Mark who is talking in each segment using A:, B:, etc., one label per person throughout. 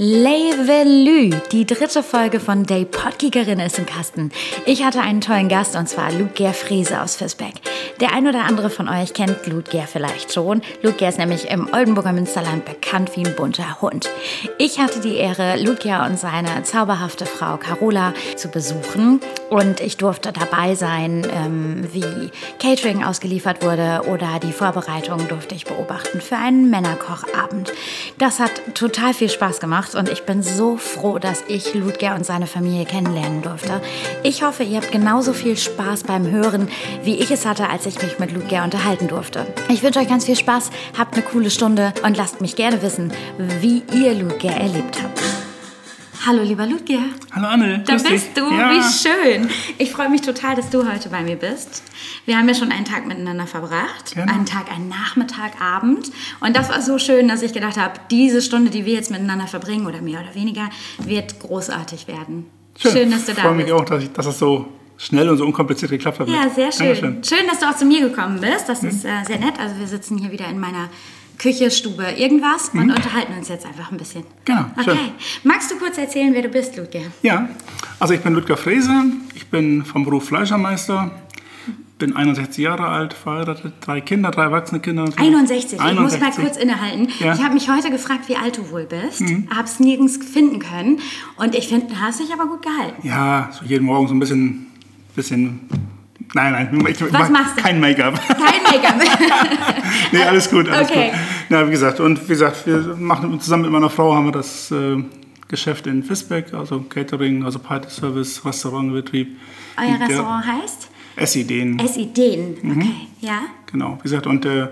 A: Levelü, die dritte Folge von Day Podkickerin ist im Kasten. Ich hatte einen tollen Gast und zwar Ludger Frese aus Fisbeck. Der ein oder andere von euch kennt Ludger vielleicht schon. Ludger ist nämlich im Oldenburger Münsterland bekannt wie ein bunter Hund. Ich hatte die Ehre, Ludger und seine zauberhafte Frau Carola zu besuchen und ich durfte dabei sein, ähm, wie Catering ausgeliefert wurde oder die Vorbereitung durfte ich beobachten für einen Männerkochabend. Das hat total viel Spaß gemacht gemacht und ich bin so froh, dass ich Ludger und seine Familie kennenlernen durfte. Ich hoffe, ihr habt genauso viel Spaß beim Hören, wie ich es hatte, als ich mich mit Ludger unterhalten durfte. Ich wünsche euch ganz viel Spaß, habt eine coole Stunde und lasst mich gerne wissen, wie ihr Ludger erlebt habt. Hallo, lieber Ludger.
B: Hallo, Anne.
A: Da bist dich. du. Ja. Wie schön. Ich freue mich total, dass du heute bei mir bist. Wir haben ja schon einen Tag miteinander verbracht. Genau. Einen Tag, einen Nachmittag, Abend. Und das war so schön, dass ich gedacht habe, diese Stunde, die wir jetzt miteinander verbringen, oder mehr oder weniger, wird großartig werden.
B: Schön, schön dass du da bist. Ich freue mich auch, dass, ich, dass das so schnell und so unkompliziert geklappt hat.
A: Ja, sehr schön. Dankeschön. Schön, dass du auch zu mir gekommen bist. Das hm. ist äh, sehr nett. Also wir sitzen hier wieder in meiner Küche, Stube, irgendwas mhm. und unterhalten uns jetzt einfach ein bisschen.
B: Genau.
A: Okay. Schön. Magst du kurz erzählen, wer du bist, Ludger?
B: Ja, also ich bin Ludger Frese, ich bin vom Beruf Fleischermeister, bin 61 Jahre alt, verheiratet, drei Kinder, drei erwachsene Kinder.
A: 61. 61. Ich muss mal kurz innehalten. Ja. Ich habe mich heute gefragt, wie alt du wohl bist. Mhm. Habe es nirgends finden können. Und ich finde, du hast dich aber gut gehalten.
B: Ja, so jeden Morgen so ein bisschen, bisschen Nein, nein,
A: ich Was mach machst
B: du? Kein Make-up.
A: Kein Make-up.
B: nee, alles gut, alles okay. gut. Ja, wie gesagt, und wie gesagt, wir machen zusammen mit meiner Frau haben wir das äh, Geschäft in Fisbeck, also Catering, also Party Service, Restaurantbetrieb.
A: Euer Restaurant heißt?
B: Essideen.
A: Essideen, mhm. okay, mhm. ja.
B: Genau, wie gesagt, und äh,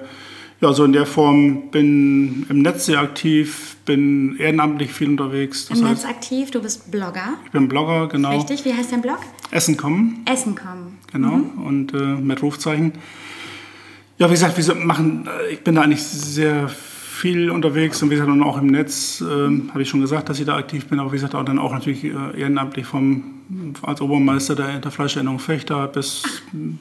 B: ja, so in der Form bin im Netz sehr aktiv, bin ehrenamtlich viel unterwegs.
A: Das Im heißt, Netz aktiv, du bist Blogger.
B: Ich bin Blogger, genau.
A: Richtig, wie heißt dein Blog?
B: Essen kommen.
A: Essen kommen.
B: Genau, mhm. und äh, mit Rufzeichen. Ja, wie gesagt, wir machen, äh, ich bin da eigentlich sehr viel unterwegs und wie gesagt, auch im Netz, äh, habe ich schon gesagt, dass ich da aktiv bin, aber wie gesagt, auch dann auch natürlich äh, ehrenamtlich vom als Obermeister der, der Fleischernährung Fechter bis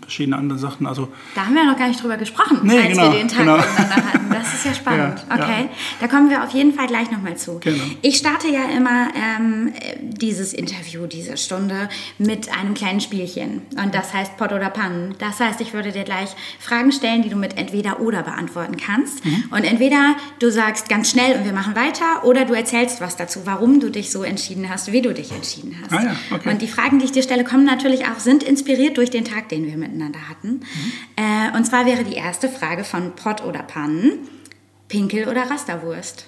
B: verschiedene andere Sachen. Also
A: da haben wir noch gar nicht drüber gesprochen,
B: nee,
A: als
B: genau,
A: wir den Tag genau. miteinander hatten. Das ist ja spannend. Ja, okay, ja. da kommen wir auf jeden Fall gleich nochmal zu.
B: Genau.
A: Ich starte ja immer ähm, dieses Interview, diese Stunde mit einem kleinen Spielchen. Und das heißt Pot oder Pan. Das heißt, ich würde dir gleich Fragen stellen, die du mit entweder oder beantworten kannst. Mhm. Und entweder du sagst ganz schnell und wir machen weiter oder du erzählst was dazu, warum du dich so entschieden hast, wie du dich entschieden hast.
B: Ah, ja, okay.
A: Und die Fragen, die ich dir stelle, kommen natürlich auch, sind inspiriert durch den Tag, den wir miteinander hatten. Mhm. Äh, und zwar wäre die erste Frage von Pott oder Pannen, Pinkel oder Rasterwurst?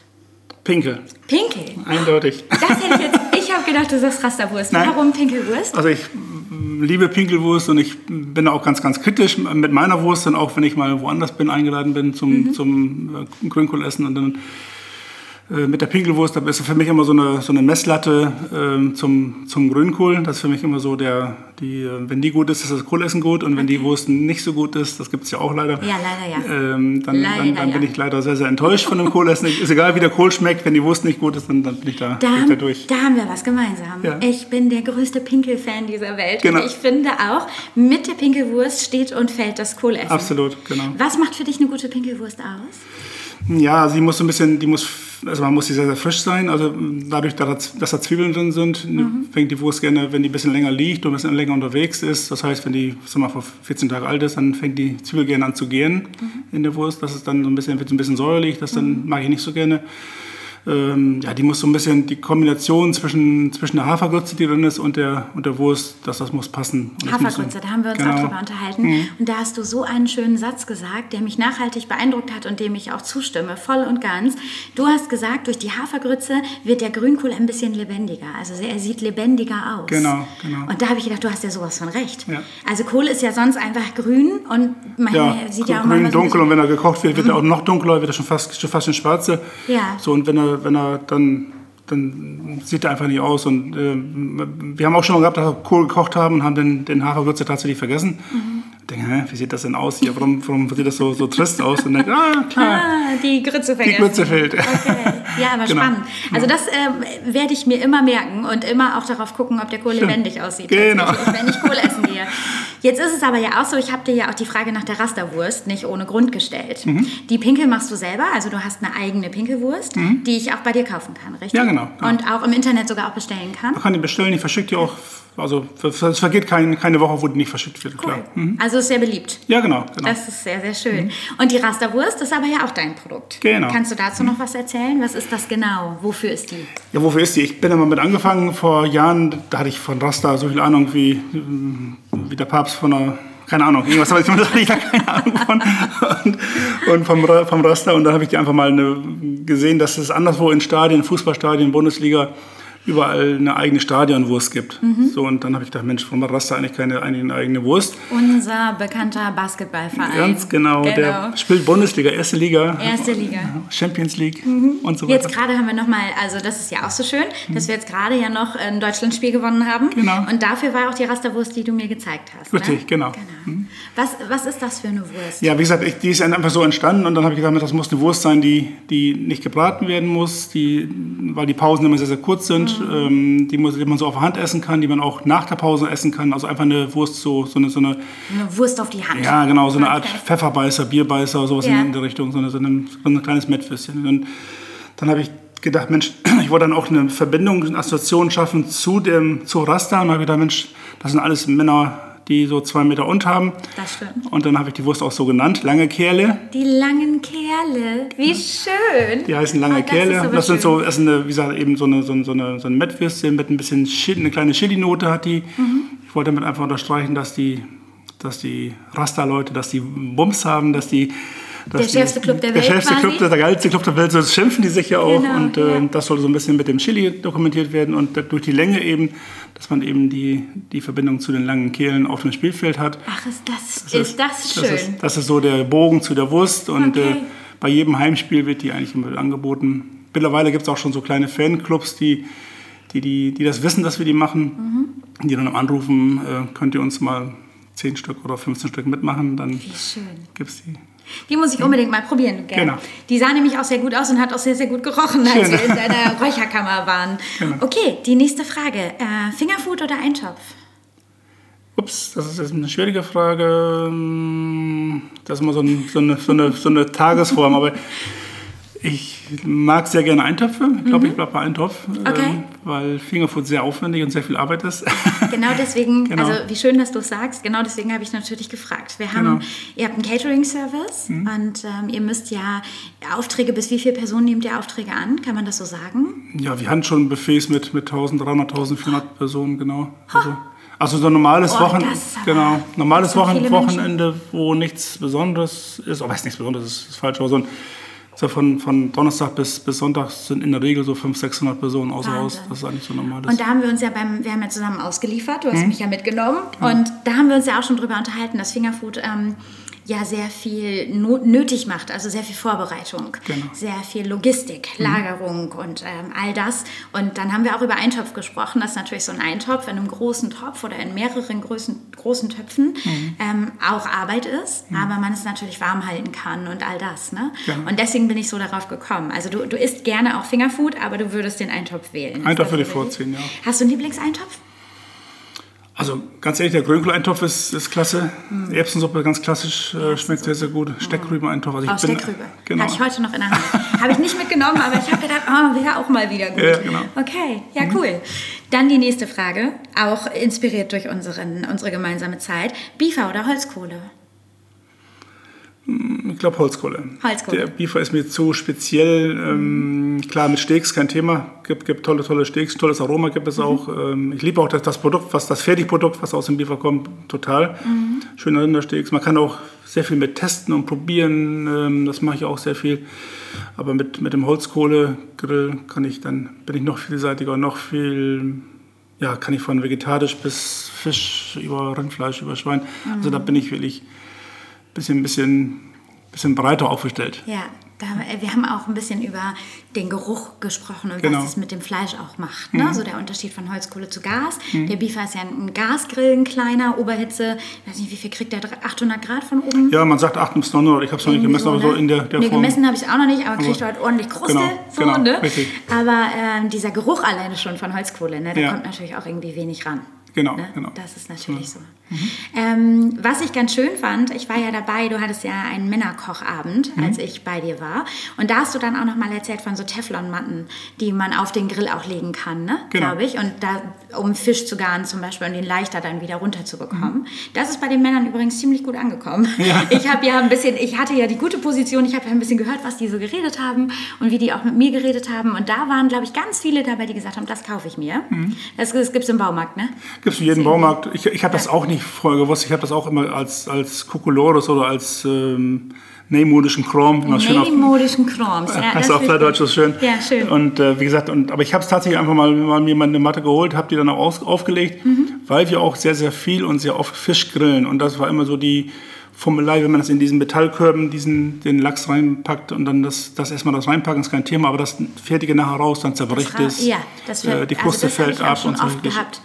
B: Pinkel.
A: Pinkel?
B: Eindeutig.
A: Das hätte ich jetzt, ich habe gedacht, du sagst Rasterwurst. Nein. Warum Pinkelwurst?
B: Also ich liebe Pinkelwurst und ich bin auch ganz, ganz kritisch mit meiner Wurst, dann auch wenn ich mal woanders bin, eingeladen bin zum, mhm. zum äh, Grünkohlessen und dann mit der Pinkelwurst, da ist für mich immer so eine, so eine Messlatte ähm, zum, zum Grünkohl. Das ist für mich immer so der, die, äh, wenn die gut ist, ist das Kohlessen gut und wenn okay. die Wurst nicht so gut ist, das gibt es ja auch leider.
A: Ja, leider ja.
B: Ähm, dann, leider, dann, dann ja. bin ich leider sehr, sehr enttäuscht von dem Kohlessen. ist egal, wie der Kohl schmeckt, wenn die Wurst nicht gut ist, dann, dann bin ich da,
A: da,
B: bin ich da durch.
A: Da haben wir was gemeinsam. Ja. Ich bin der größte Pinkel-Fan dieser Welt.
B: Genau.
A: Und ich finde auch, mit der Pinkelwurst steht und fällt das Kohlessen.
B: Absolut, genau.
A: Was macht für dich eine gute Pinkelwurst aus?
B: Ja, sie muss so ein bisschen, die muss, also man muss sie sehr, sehr frisch sein. Also dadurch, dass da Zwiebeln drin sind, mhm. fängt die Wurst gerne, wenn die ein bisschen länger liegt und ein bisschen länger unterwegs ist. Das heißt, wenn die, sag mal, vor 14 Tagen alt ist, dann fängt die Zwiebel gerne an zu gären mhm. in der Wurst. Das ist dann so ein bisschen, wird ein bisschen säuerlich, das dann mhm. mag ich nicht so gerne ähm, ja, die muss so ein bisschen die Kombination zwischen, zwischen der Hafergrütze, die drin ist, und der, und der Wurst, dass das muss passen.
A: Hafergrütze, da haben wir uns genau. auch drüber unterhalten. Mhm. Und da hast du so einen schönen Satz gesagt, der mich nachhaltig beeindruckt hat und dem ich auch zustimme, voll und ganz. Du hast gesagt, durch die Hafergrütze wird der Grünkohl ein bisschen lebendiger. Also er sieht lebendiger aus.
B: Genau, genau.
A: Und da habe ich gedacht, du hast ja sowas von recht.
B: Ja.
A: Also Kohl ist ja sonst einfach grün und man
B: ja,
A: sieht ja auch
B: grün, dunkel und wenn er gekocht wird, wird er auch noch dunkler, wird er schon fast, schon fast ein schwarze.
A: Ja.
B: So, und wenn er wenn er dann, dann sieht er einfach nicht aus. Und äh, wir haben auch schon mal gehabt, dass wir Kohl gekocht haben und haben den, den Haferwürze tatsächlich vergessen. Mhm. Ich denke, hä, wie sieht das denn aus hier? Warum, warum sieht das so, so trist aus? Und denke, ah, klar.
A: Ah, die Grütze vergessen.
B: Die Grütze fehlt.
A: Okay. Ja, aber genau. spannend. Also das äh, werde ich mir immer merken und immer auch darauf gucken, ob der Kohl lebendig aussieht.
B: Genau.
A: Wenn ich Kohl essen gehe. Jetzt ist es aber ja auch so, ich habe dir ja auch die Frage nach der Rasterwurst nicht ohne Grund gestellt. Die Pinkel machst du selber, also du hast eine eigene Pinkelwurst, die ich auch bei dir kaufen kann, richtig?
B: Ja, genau, ja.
A: Und auch im Internet sogar auch bestellen kann.
B: Man kann die bestellen, die verschickt die auch. Also es vergeht kein, keine Woche, wo die nicht verschickt wird, klar. Mhm.
A: Also ist sehr beliebt.
B: Ja, genau. genau.
A: Das ist sehr, sehr schön. Und die Rasterwurst ist aber ja auch dein Produkt.
B: Genau.
A: Kannst du dazu noch was erzählen? Was ist das genau? Wofür ist die?
B: Ja, wofür ist die? Ich bin da mal mit angefangen vor Jahren. Da hatte ich von Raster so viel Ahnung wie, wie der Papst von einer keine Ahnung, irgendwas habe ich da keine Ahnung von. Und, und vom, vom Raster. Und dann habe ich die einfach mal eine, gesehen, dass es anderswo in Stadien, Fußballstadien, Bundesliga, überall eine eigene Stadionwurst gibt.
A: Mhm.
B: So, und dann habe ich gedacht, Mensch, warum hat Raster eigentlich keine eine eigene Wurst?
A: Unser bekannter Basketballverein.
B: Ganz genau, der spielt Bundesliga, erste Liga.
A: Erste Liga.
B: Champions League und so weiter.
A: Jetzt gerade haben wir nochmal, also das ist ja auch so schön, dass wir jetzt gerade ja noch ein Deutschlandspiel gewonnen haben.
B: Genau.
A: Und dafür war auch die Rasterwurst, die du mir gezeigt hast.
B: Richtig,
A: ne?
B: genau.
A: Was, was ist das für eine Wurst?
B: Ja, wie gesagt, ich, die ist einfach so entstanden und dann habe ich gedacht, das muss eine Wurst sein, die, die nicht gebraten werden muss, die, weil die Pausen immer sehr, sehr kurz sind, Ähm, die, muss, die man so auf der Hand essen kann, die man auch nach der Pause essen kann. Also einfach eine Wurst, so, so, eine, so eine,
A: Eine Wurst auf die Hand.
B: ja genau, so eine Art
A: Okay.
B: Pfefferbeißer, Bierbeißer, sowas
A: Ja.
B: in der Richtung, so, eine, so, ein, so ein kleines Mettwürstchen. Und dann habe ich gedacht, Mensch, ich wollte dann auch eine Verbindung, eine Assoziation schaffen zu dem, zu Rasta und habe gedacht, Mensch, das sind alles Männer, die so zwei Meter und haben.
A: Das stimmt.
B: Und dann habe ich die Wurst auch so genannt, lange Kerle.
A: Die langen Kerle. Wie schön.
B: Die heißen lange
A: Ah, das
B: Kerle. das sind so, das ist eine, wie gesagt, eben so eine, so eine, so eine, so ein Mettwürstchen mit ein bisschen Chili, eine kleine Chili-Note hat die.
A: Mhm.
B: Ich wollte damit einfach unterstreichen, dass die, dass die Rasta-Leute, dass die Bums haben, dass die
A: Der schärfste Club der
B: der
A: Welt
B: schärfste
A: quasi.
B: Club, der geilste Club der Welt, so schimpfen die sich ja auch.
A: Genau,
B: und äh,
A: ja.
B: das soll so ein bisschen mit dem Chili dokumentiert werden und durch die Länge eben, dass man eben die, die Verbindung zu den langen Kehlen auf dem Spielfeld hat.
A: Ach, ist das, ist das schön.
B: Das ist, das ist so der Bogen zu der Wurst und
A: Okay.
B: äh, bei jedem Heimspiel wird die eigentlich immer angeboten. Mittlerweile gibt es auch schon so kleine Fanclubs, die, die, die, die das wissen, dass wir die machen,
A: Mhm.
B: die dann anrufen, äh, könnt ihr uns mal 10 Stück oder 15 Stück mitmachen, dann gibt es die.
A: Die muss ich unbedingt mal probieren. Gell?
B: Genau.
A: Die sah nämlich auch sehr gut aus und hat auch sehr, sehr gut gerochen, als
B: Schön.
A: wir in deiner Räucherkammer waren.
B: Genau.
A: Okay, die nächste Frage. Äh, Fingerfood oder Eintopf?
B: Ups, das ist jetzt eine schwierige Frage. Das ist immer so, ein, so, eine, so, eine, so eine Tagesform, aber ich mag sehr gerne Eintöpfe. Ich glaube, ich bleibe bei Eintopf,
A: Mhm. Okay.
B: ähm, weil Fingerfood sehr aufwendig und sehr viel Arbeit ist.
A: Genau deswegen,
B: Genau.
A: also wie schön, dass du es sagst, genau deswegen habe ich natürlich gefragt. Wir haben,
B: Genau.
A: ihr habt einen Catering-Service und ähm, ihr müsst ja Aufträge, bis wie viele Personen nehmt ihr Aufträge an? Kann man das so sagen?
B: Ja, wir hatten schon Buffets mit, mit 1300, 1400 Personen, genau. Also, also so ein normales
A: Oh,
B: Wochen, genau, normales Wochen, Wochenende, wo nichts Besonderes ist, aber es ist nichts Besonderes, ist, ist falsch, aber so, ein, so von, von Donnerstag bis, bis Sonntag sind in der Regel so 500, 600 Personen außer Haus.
A: Wahnsinn.
B: Das ist eigentlich so normales.
A: Und da haben wir uns ja beim, wir haben ja zusammen ausgeliefert, du hast
B: Mhm.
A: mich ja mitgenommen und da haben wir uns ja auch schon drüber unterhalten, dass Fingerfood ähm, ja sehr viel no nötig macht, also sehr viel Vorbereitung,
B: Genau.
A: sehr viel Logistik, Lagerung und ähm, all das. Und dann haben wir auch über Eintopf gesprochen, dass natürlich so ein Eintopf in einem großen Topf oder in mehreren großen, großen Töpfen
B: Mhm.
A: ähm, auch Arbeit ist, aber man es natürlich warm halten kann und all das. Ne?
B: Genau.
A: Und deswegen bin ich so darauf gekommen. Also du, du isst gerne auch Fingerfood, aber du würdest den Eintopf wählen.
B: Eintopf würde ich vorziehen, ja.
A: Hast du einen Lieblingseintopf?
B: Also ganz ehrlich, der Grünkohleintopf ist, ist klasse. Erbsensuppe ganz klassisch, äh, schmeckt sehr, sehr gut. Steckrübeneintopf. Also ich
A: Aus
B: bin-
A: der Krübe.
B: Genau.
A: Hatte ich heute noch in der Hand. Habe ich nicht mitgenommen, aber ich habe gedacht, oh, wäre auch mal wieder gut.
B: Ja, genau.
A: Okay, ja, cool. Dann die nächste Frage, auch inspiriert durch unseren, unsere gemeinsame Zeit. Biefer oder Holzkohle?
B: Ich glaube Holzkohle.
A: Holzkohle.
B: Der Biefer ist mir zu speziell. Ähm, klar, mit Steaks kein Thema. Gibt, gibt tolle, tolle Steaks, tolles Aroma gibt
A: Mhm.
B: es auch. Ähm, ich liebe auch das, das Produkt, was das Fertigprodukt, was aus dem Biefer kommt, total.
A: Mhm.
B: Schöne Rindersteaks. Man kann auch sehr viel mit testen und probieren. Ähm, das mache ich auch sehr viel. Aber mit, mit dem Holzkohlegrill kann ich dann bin ich noch vielseitiger, noch viel ja, kann ich von vegetarisch bis Fisch über Rindfleisch über Schwein. Also
A: Mhm.
B: da bin ich wirklich bisschen, bisschen, bisschen breiter aufgestellt.
A: Ja, da, äh, wir haben auch ein bisschen über den Geruch gesprochen und
B: Genau.
A: was es mit dem Fleisch auch macht. Ne? So der Unterschied von Holzkohle zu Gas. Der Biefer ist ja ein Gasgrill, ein kleiner, Oberhitze. Ich weiß nicht, wie viel kriegt der? 800 Grad von oben?
B: Ja, man sagt 8 bis 900, ich habe es noch nicht gemessen, aber so
A: ne?
B: in der, der
A: nee,
B: Form.
A: gemessen habe ich es auch noch nicht, aber kriegt halt ordentlich Kruste.
B: Genau,
A: so,
B: genau,
A: ne? Aber ähm, dieser Geruch alleine schon von Holzkohle, ne, der
B: Ja.
A: kommt natürlich auch irgendwie wenig ran.
B: Genau,
A: ne?
B: genau.
A: Das ist natürlich so. Ähm, was ich ganz schön fand, ich war ja dabei, du hattest ja einen Männerkochabend,
B: Mhm.
A: als ich bei dir war. Und da hast du dann auch noch mal erzählt von so Teflonmatten, die man auf den Grill auch legen kann, ne?
B: Genau.
A: glaube ich. Und da, um Fisch zu garen zum Beispiel und den leichter dann wieder runterzubekommen.
B: Mhm.
A: Das ist bei den Männern übrigens ziemlich gut angekommen. Ich habe ja ein bisschen, ich hatte ja die gute Position, ich habe ja ein bisschen gehört, was die so geredet haben und wie die auch mit mir geredet haben. Und da waren, glaube ich, ganz viele dabei, die gesagt haben, das kaufe ich mir.
B: Mhm.
A: Das, das gibt es im Baumarkt, ne?
B: Gibt es in jedem Baumarkt. Ich, ich habe das auch nicht vorher gewusst. Ich habe das auch immer als, als Kokolores oder als ähm, neumodischen Chrom. auf-
A: Neumodischen Chroms. Ja, das
B: auf
A: ist
B: Plattdeutsch so schön.
A: Ja, schön.
B: Und äh, wie gesagt, und, aber ich habe es tatsächlich einfach mal, mal mir meine Matte geholt, habe die dann auch aus, aufgelegt,
A: Mhm.
B: weil wir auch sehr, sehr viel und sehr oft Fisch grillen. Und das war immer so die Formelei, wenn man das in diesen Metallkörben, diesen, den Lachs reinpackt und dann das, das erstmal das reinpacken, ist kein Thema, aber das Fertige nachher raus, dann zerbricht es.
A: Ja, das
B: äh, die Kruste
A: also das hab
B: fällt ab
A: schon
B: und so.
A: oft gehabt,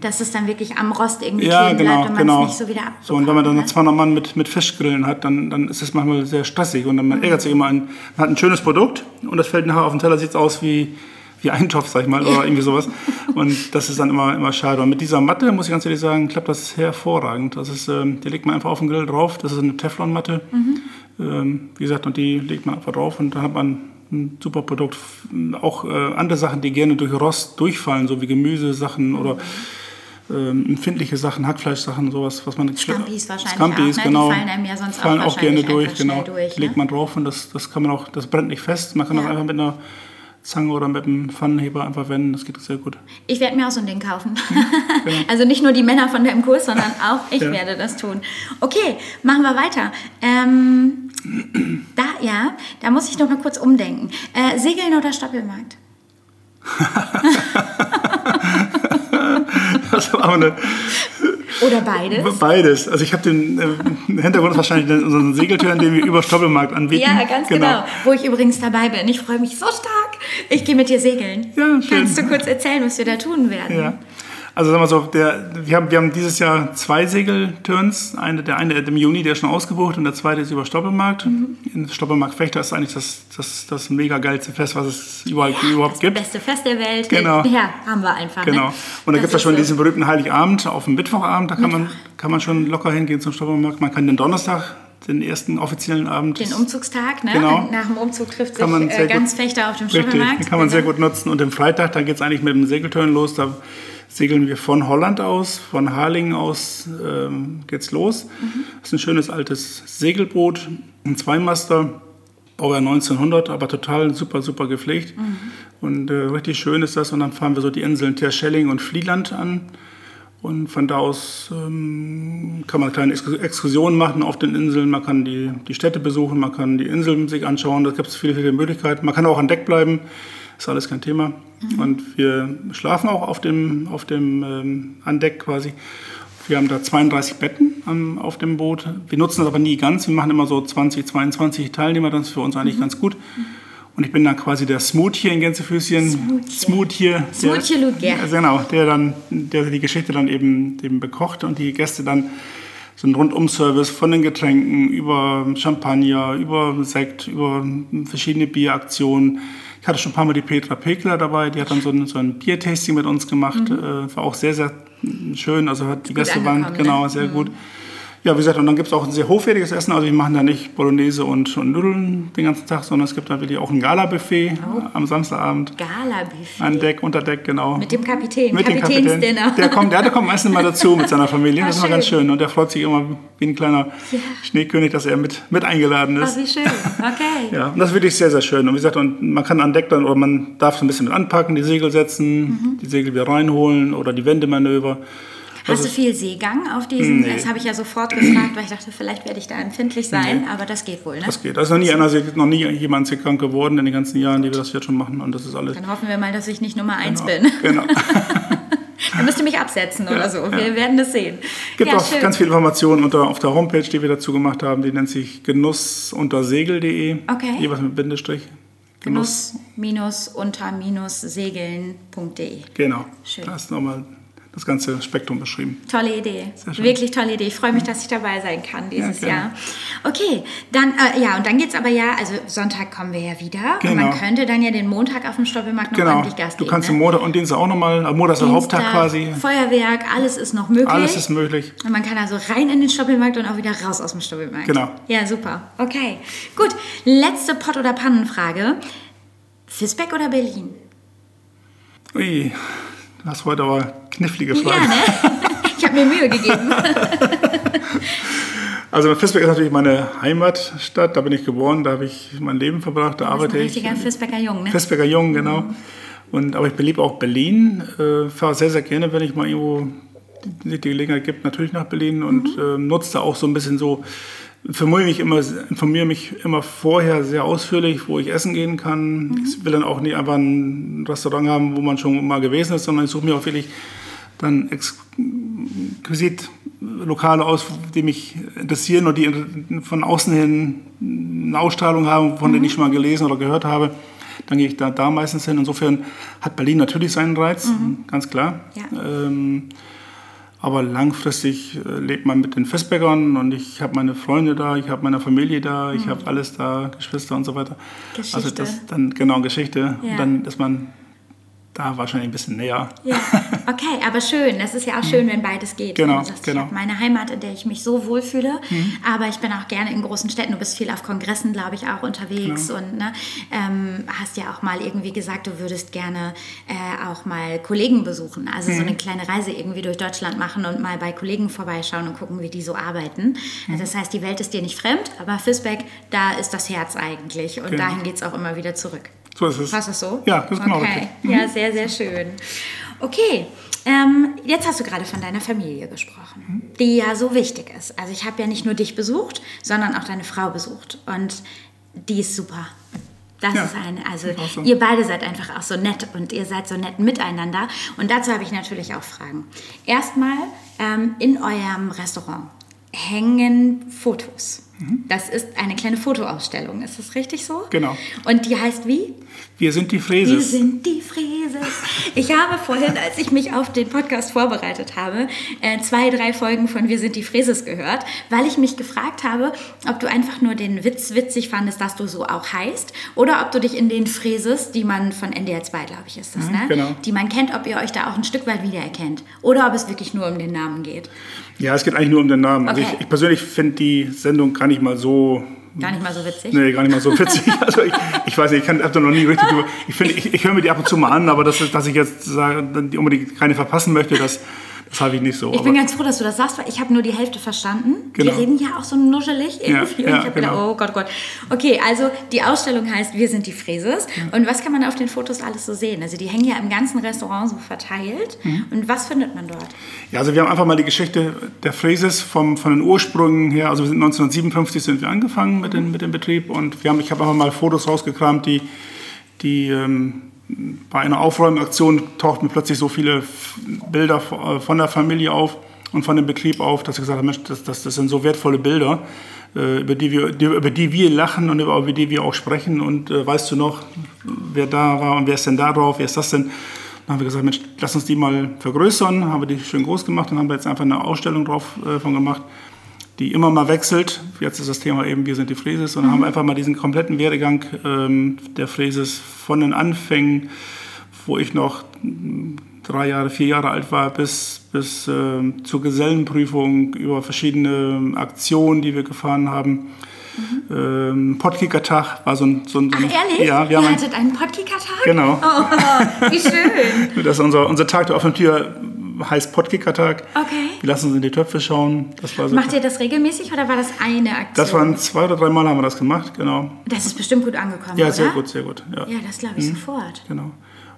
A: dass es dann wirklich am Rost irgendwie
B: Ja,
A: kleben
B: genau,
A: bleibt und man
B: genau.
A: es nicht so wieder abbekommt.
B: So, und wenn man dann
A: ne?
B: 200 Mann mit, mit Fischgrillen hat, dann, dann ist es manchmal sehr stressig und dann man ärgert sich immer. Ein, man hat ein schönes Produkt und das fällt nachher auf den Teller, sieht aus wie, wie Eintopf, sag ich mal, oder irgendwie sowas. Und das ist dann immer, immer schade. Und mit dieser Matte, muss ich ganz ehrlich sagen, klappt das hervorragend. Das ist, ähm, die legt man einfach auf den Grill drauf. Das ist eine Teflonmatte. Ähm, wie gesagt, und die legt man einfach drauf und dann hat man ein super Produkt. Auch äh, andere Sachen, die gerne durch Rost durchfallen, so wie Gemüsesachen oder ähm, empfindliche Sachen, Hackfleischsachen, sowas, was man
A: Scampis wahrscheinlich
B: Scampis,
A: auch, ne? Die
B: genau.
A: fallen einem ja sonst auch
B: fallen auch, gerne
A: wahrscheinlich
B: durch, genau.
A: durch,
B: Die legt
A: ne?
B: man drauf und das, das kann man auch, das brennt nicht fest. Man kann
A: Ja.
B: auch einfach mit einer Zange oder mit einem Pfannenheber einfach wenden, das geht sehr gut.
A: Ich werde mir auch so ein Ding kaufen. also nicht nur die Männer von deinem Kurs, sondern auch ich
B: Ja.
A: werde das tun. Okay, machen wir weiter. Ähm, da, ja, da muss ich noch mal kurz umdenken. Äh, Segeln oder Stoppelmarkt?
B: Das war aber eine,
A: Oder beides?
B: beides. Also ich habe den äh, Hintergrund ist wahrscheinlich unseren Segeltüren, den wir über Stoppelmarkt anbieten.
A: Ja, ganz genau. Wo ich übrigens dabei bin. Ich freue mich so stark. Ich gehe mit dir segeln.
B: Ja, schön.
A: Kannst du kurz erzählen, was wir da tun werden?
B: Ja. Also sagen wir so, der, wir, haben, wir haben dieses Jahr zwei Segelturns. Eine, der eine im Juni, der ist schon ausgebucht und der zweite ist über Stoppelmarkt.
A: Mhm.
B: In Stoppelmarkt Fechter ist eigentlich das, das, das mega geilste Fest, was es überall, überhaupt
A: Das
B: gibt.
A: beste Fest der Welt.
B: Genau.
A: Ja, haben wir einfach.
B: Genau.
A: Ne?
B: Und da
A: Das
B: gibt es ja schon
A: so.
B: diesen berühmten Heiligabend auf dem Mittwochabend. Da kann man, kann man schon locker hingehen zum Stoppelmarkt. Man kann den Donnerstag, den ersten offiziellen Abend.
A: Den Umzugstag, ne?
B: Genau.
A: Nach dem Umzug trifft sich äh,
B: sehr
A: ganz
B: gut-
A: Fechter auf dem Stoppelmarkt.
B: den kann man sehr
A: Genau.
B: gut nutzen. Und am Freitag, dann geht es eigentlich mit dem Segelturn los. Da segeln wir von Holland aus, von Harlingen aus ähm, geht's los.
A: Mhm.
B: Das ist ein schönes altes Segelboot, ein Zweimaster, Baujahr 1900, aber total super, super gepflegt.
A: Mhm.
B: Und äh, richtig schön ist das. Und dann fahren wir so die Inseln Terschelling und Vlieland an. Und von da aus ähm, kann man kleine Exkur- Exkursionen machen auf den Inseln. Man kann die, die Städte besuchen, man kann die Inseln sich anschauen. Da gibt es viele, viele Möglichkeiten. Man kann auch an Deck bleiben. Ist alles kein Thema. Und wir schlafen auch auf dem, auf dem ähm, an Deck quasi. Wir haben da 32 Betten am, auf dem Boot. Wir nutzen das aber nie ganz. Wir machen immer so 20, 22 Teilnehmer. Das ist für uns eigentlich ganz gut. Und ich bin dann quasi der Smooth hier in Gänsefüßchen.
A: Smooth.
B: Smooth hier.
A: Smooth hier, Luke, ja.
B: Also genau, der dann, der die Geschichte dann eben, eben bekocht und die Gäste dann so einen Rundum-Service von den Getränken über Champagner, über Sekt, über verschiedene Bieraktionen. Ich hatte schon ein paar Mal die Petra Pekler dabei, die hat dann so ein, so ein Biertasting mit uns gemacht. Äh, war auch sehr, sehr schön. Also hat die Gäste waren genau
A: ne?
B: sehr gut. Ja, wie gesagt, und dann gibt es auch ein sehr hochwertiges Essen. Also wir machen da nicht Bolognese und, und Nudeln den ganzen Tag, sondern es gibt da wirklich auch ein Gala-Buffet am Samstagabend.
A: Gala-Buffet.
B: An Deck, unter Deck, genau.
A: Mit dem Kapitän,
B: Mit dem Kapitän.
A: Kapitänsdinner.
B: Der kommt, der, der kommt meistens mal dazu mit seiner Familie.
A: Ah,
B: Das ist immer ganz schön. Und der freut sich immer wie ein kleiner Schneekönig, dass er mit, mit eingeladen
A: Oh,
B: ist.
A: wie schön. Okay.
B: Ja, und das ist wirklich sehr, sehr schön. Und wie gesagt, und man kann an Deck dann, oder man darf so ein bisschen mit anpacken, die Segel setzen,
A: Mhm.
B: die Segel wieder reinholen oder die Wendemanöver.
A: Hast du viel Seegang auf diesen?
B: Nee.
A: Das habe ich ja sofort gefragt, weil ich dachte, vielleicht werde ich da empfindlich sein, aber das geht wohl, ne?
B: Das geht. Da ist noch nie, einer, noch nie jemand seekrank geworden in den ganzen Jahren, die wir das jetzt schon machen. Und das ist alles.
A: Dann hoffen wir mal, dass ich nicht Nummer eins bin.
B: Genau.
A: Dann müsst ihr mich absetzen oder so. Wir werden das sehen.
B: gibt
A: ja,
B: auch
A: schön.
B: ganz viele Informationen unter, auf der Homepage, die wir dazu gemacht haben. Die nennt sich genussuntersegel.de.
A: Okay.
B: Jeweils mit Bindestrich.
A: Genuss-unter-segeln.de.
B: Genau.
A: Schön.
B: Da ist nochmal das ganze Spektrum beschrieben.
A: Tolle Idee. Wirklich tolle Idee. Ich freue mich, dass ich dabei sein kann dieses ja, Jahr. Okay, dann, äh, ja, und dann geht es aber ja, also Sonntag kommen wir ja wieder. Genau. Und man genau. könnte dann ja den Montag auf dem Stoppelmarkt noch
B: genau.
A: ordentlich Gas
B: geben. Du kannst ne? Montag und Dienstag auch nochmal, äh, Montag ist der Haupttag quasi.
A: Feuerwerk, alles ist noch möglich.
B: Alles ist möglich.
A: Und man kann also rein in den Stoppelmarkt und auch wieder raus aus dem Stoppelmarkt.
B: Genau.
A: Ja, super. Okay, gut. Letzte Pott- oder Pannenfrage. Fisbeck oder Berlin?
B: Ui, du hast heute aber knifflige Fragen.
A: Ja, ne? Ich habe mir Mühe gegeben.
B: Also Fisbeck ist natürlich meine Heimatstadt, da bin ich geboren, da habe ich mein Leben verbracht, da arbeite ich.
A: Richtiger Fisbecker Jung, ne?
B: Fisbecker Jung, genau. Mhm. Und, aber ich beliebe auch Berlin, äh, fahre sehr, sehr gerne, wenn ich mal irgendwo die, die Gelegenheit gibt, natürlich nach Berlin und mhm. äh, nutze da auch so ein bisschen so, informiere mich immer, informiere mich immer vorher sehr ausführlich, wo ich essen gehen kann. Mhm. Ich will dann auch nicht einfach ein Restaurant haben, wo man schon mal gewesen ist, sondern ich suche mir auch wirklich dann exquisit Lokale aus, die mich interessieren und die von außen hin eine Ausstrahlung haben, von mhm. denen ich schon mal gelesen oder gehört habe. Dann gehe ich da, da meistens hin. Insofern hat Berlin natürlich seinen Reiz, mhm. ganz klar. Ja. Ähm, aber langfristig äh, lebt man mit den Festbäckern und ich habe meine Freunde da, ich habe meine Familie da, ich mhm. habe alles da, Geschwister und so weiter.
A: Geschichte.
B: Also das dann genau Geschichte. Ja. Und dann ist man da wahrscheinlich ein bisschen näher.
A: Ja, okay, aber schön. Das ist ja auch schön, wenn beides geht.
B: Genau,
A: sagst,
B: genau.
A: Ich habe meine Heimat, in der ich mich so wohlfühle, mhm. aber ich bin auch gerne in großen Städten. Du bist viel auf Kongressen, glaube ich, auch unterwegs genau. und ne, ähm, hast ja auch mal irgendwie gesagt, du würdest gerne äh, auch mal Kollegen besuchen. Also mhm. so eine kleine Reise irgendwie durch Deutschland machen und mal bei Kollegen vorbeischauen und gucken, wie die so arbeiten. Mhm. Also das heißt, die Welt ist dir nicht fremd, aber Fisbeck, da ist das Herz eigentlich und genau. dahin geht es auch immer wieder zurück.
B: So ist es.
A: Passt das so?
B: Ja, das ist genau
A: okay. Mhm. Ja, sehr, sehr schön. Okay, ähm, jetzt hast du gerade von deiner Familie gesprochen, mhm. die ja so wichtig ist. Also ich habe ja nicht nur dich besucht, sondern auch deine Frau besucht und die ist super. Das ja, ist eine, also awesome. ihr beide seid einfach auch so nett und ihr seid so nett miteinander. Und dazu habe ich natürlich auch Fragen. Erstmal ähm, in eurem Restaurant hängen Fotos. Das ist eine kleine Fotoausstellung, ist das richtig so?
B: Genau.
A: Und die heißt wie?
B: Wir sind die Fräses.
A: Wir sind die Fräses. Ich habe vorhin, als ich mich auf den Podcast vorbereitet habe, äh, zwei, drei Folgen von Wir sind die Fräses gehört, weil ich mich gefragt habe, ob du einfach nur den Witz witzig fandest, dass du so auch heißt, oder ob du dich in den Fräses, die man von NDR 2, glaube ich, ist das, mhm, ne?
B: Genau.
A: Die man kennt, ob ihr euch da auch ein Stück weit wiedererkennt. Oder ob es wirklich nur um den Namen geht.
B: Ja, es geht eigentlich nur um den Namen. Also okay. Also ich, ich persönlich finde die Sendung gar nicht mal so
A: Gar nicht mal so witzig?
B: Nee, gar nicht mal so witzig. Also ich, ich weiß nicht, ich habe da noch nie richtig drüber. Ich, ich, ich höre mir die ab und zu mal an, aber das dass ich jetzt sage, unbedingt keine verpassen möchte, das, das habe ich nicht so.
A: Ich bin ganz froh, dass du das sagst, weil ich habe nur die Hälfte verstanden. Genau. Die reden ja auch so nuschelig irgendwie. Ja, ja, ich habe genau. gedacht, oh Gott, oh Gott. Okay, also die Ausstellung heißt Wir sind die Fräses. Ja. Und was kann man auf den Fotos alles so sehen? Also die hängen ja im ganzen Restaurant so verteilt. Mhm. Und was findet man dort?
B: Ja, also wir haben einfach mal die Geschichte der Fräses vom, von den Ursprüngen her. Also wir sind 1957 sind wir angefangen mit, den, mit dem Betrieb. Und wir haben, ich habe einfach mal Fotos rausgekramt, die, die ähm, bei einer Aufräumaktion tauchten plötzlich so viele Bilder äh, von der Familie auf und von dem Betrieb auf, dass ich gesagt habe, Mensch, das, das, das sind so wertvolle Bilder, äh, über, die wir, über die wir lachen und über, die wir auch sprechen. Und äh, weißt du noch, wer da war und wer ist denn da drauf, wer ist das denn? Dann haben wir gesagt, Mensch, lass uns die mal vergrößern, haben wir die schön groß gemacht und haben da jetzt einfach eine Ausstellung drauf äh, von gemacht die immer mal wechselt. Jetzt ist das Thema eben, wir sind die Fräses. Und mhm. haben einfach mal diesen kompletten Werdegang ähm, der Fräses von den Anfängen, wo ich noch drei Jahre, vier Jahre alt war, bis, bis äh, zur Gesellenprüfung über verschiedene Aktionen, die wir gefahren haben. Mhm. Ähm, Podkicker-Tag war so ein, so ein,
A: Ach, ehrlich?
B: Ja,
A: wir Ihr hattet einen Podkicker-Tag?
B: Genau.
A: Oh, wie schön.
B: das ist unser, unser Tag der offenen Tür heißt Podkicker-Tag.
A: Okay.
B: Wir lassen uns in die Töpfe schauen.
A: Das war so Macht ihr das regelmäßig oder war das eine Aktion?
B: Das waren zwei oder drei Mal haben wir das gemacht, genau.
A: Das ist bestimmt gut angekommen,
B: Ja,
A: oder?
B: sehr gut, sehr gut. Ja,
A: ja das glaube ich mhm. sofort.
B: Genau.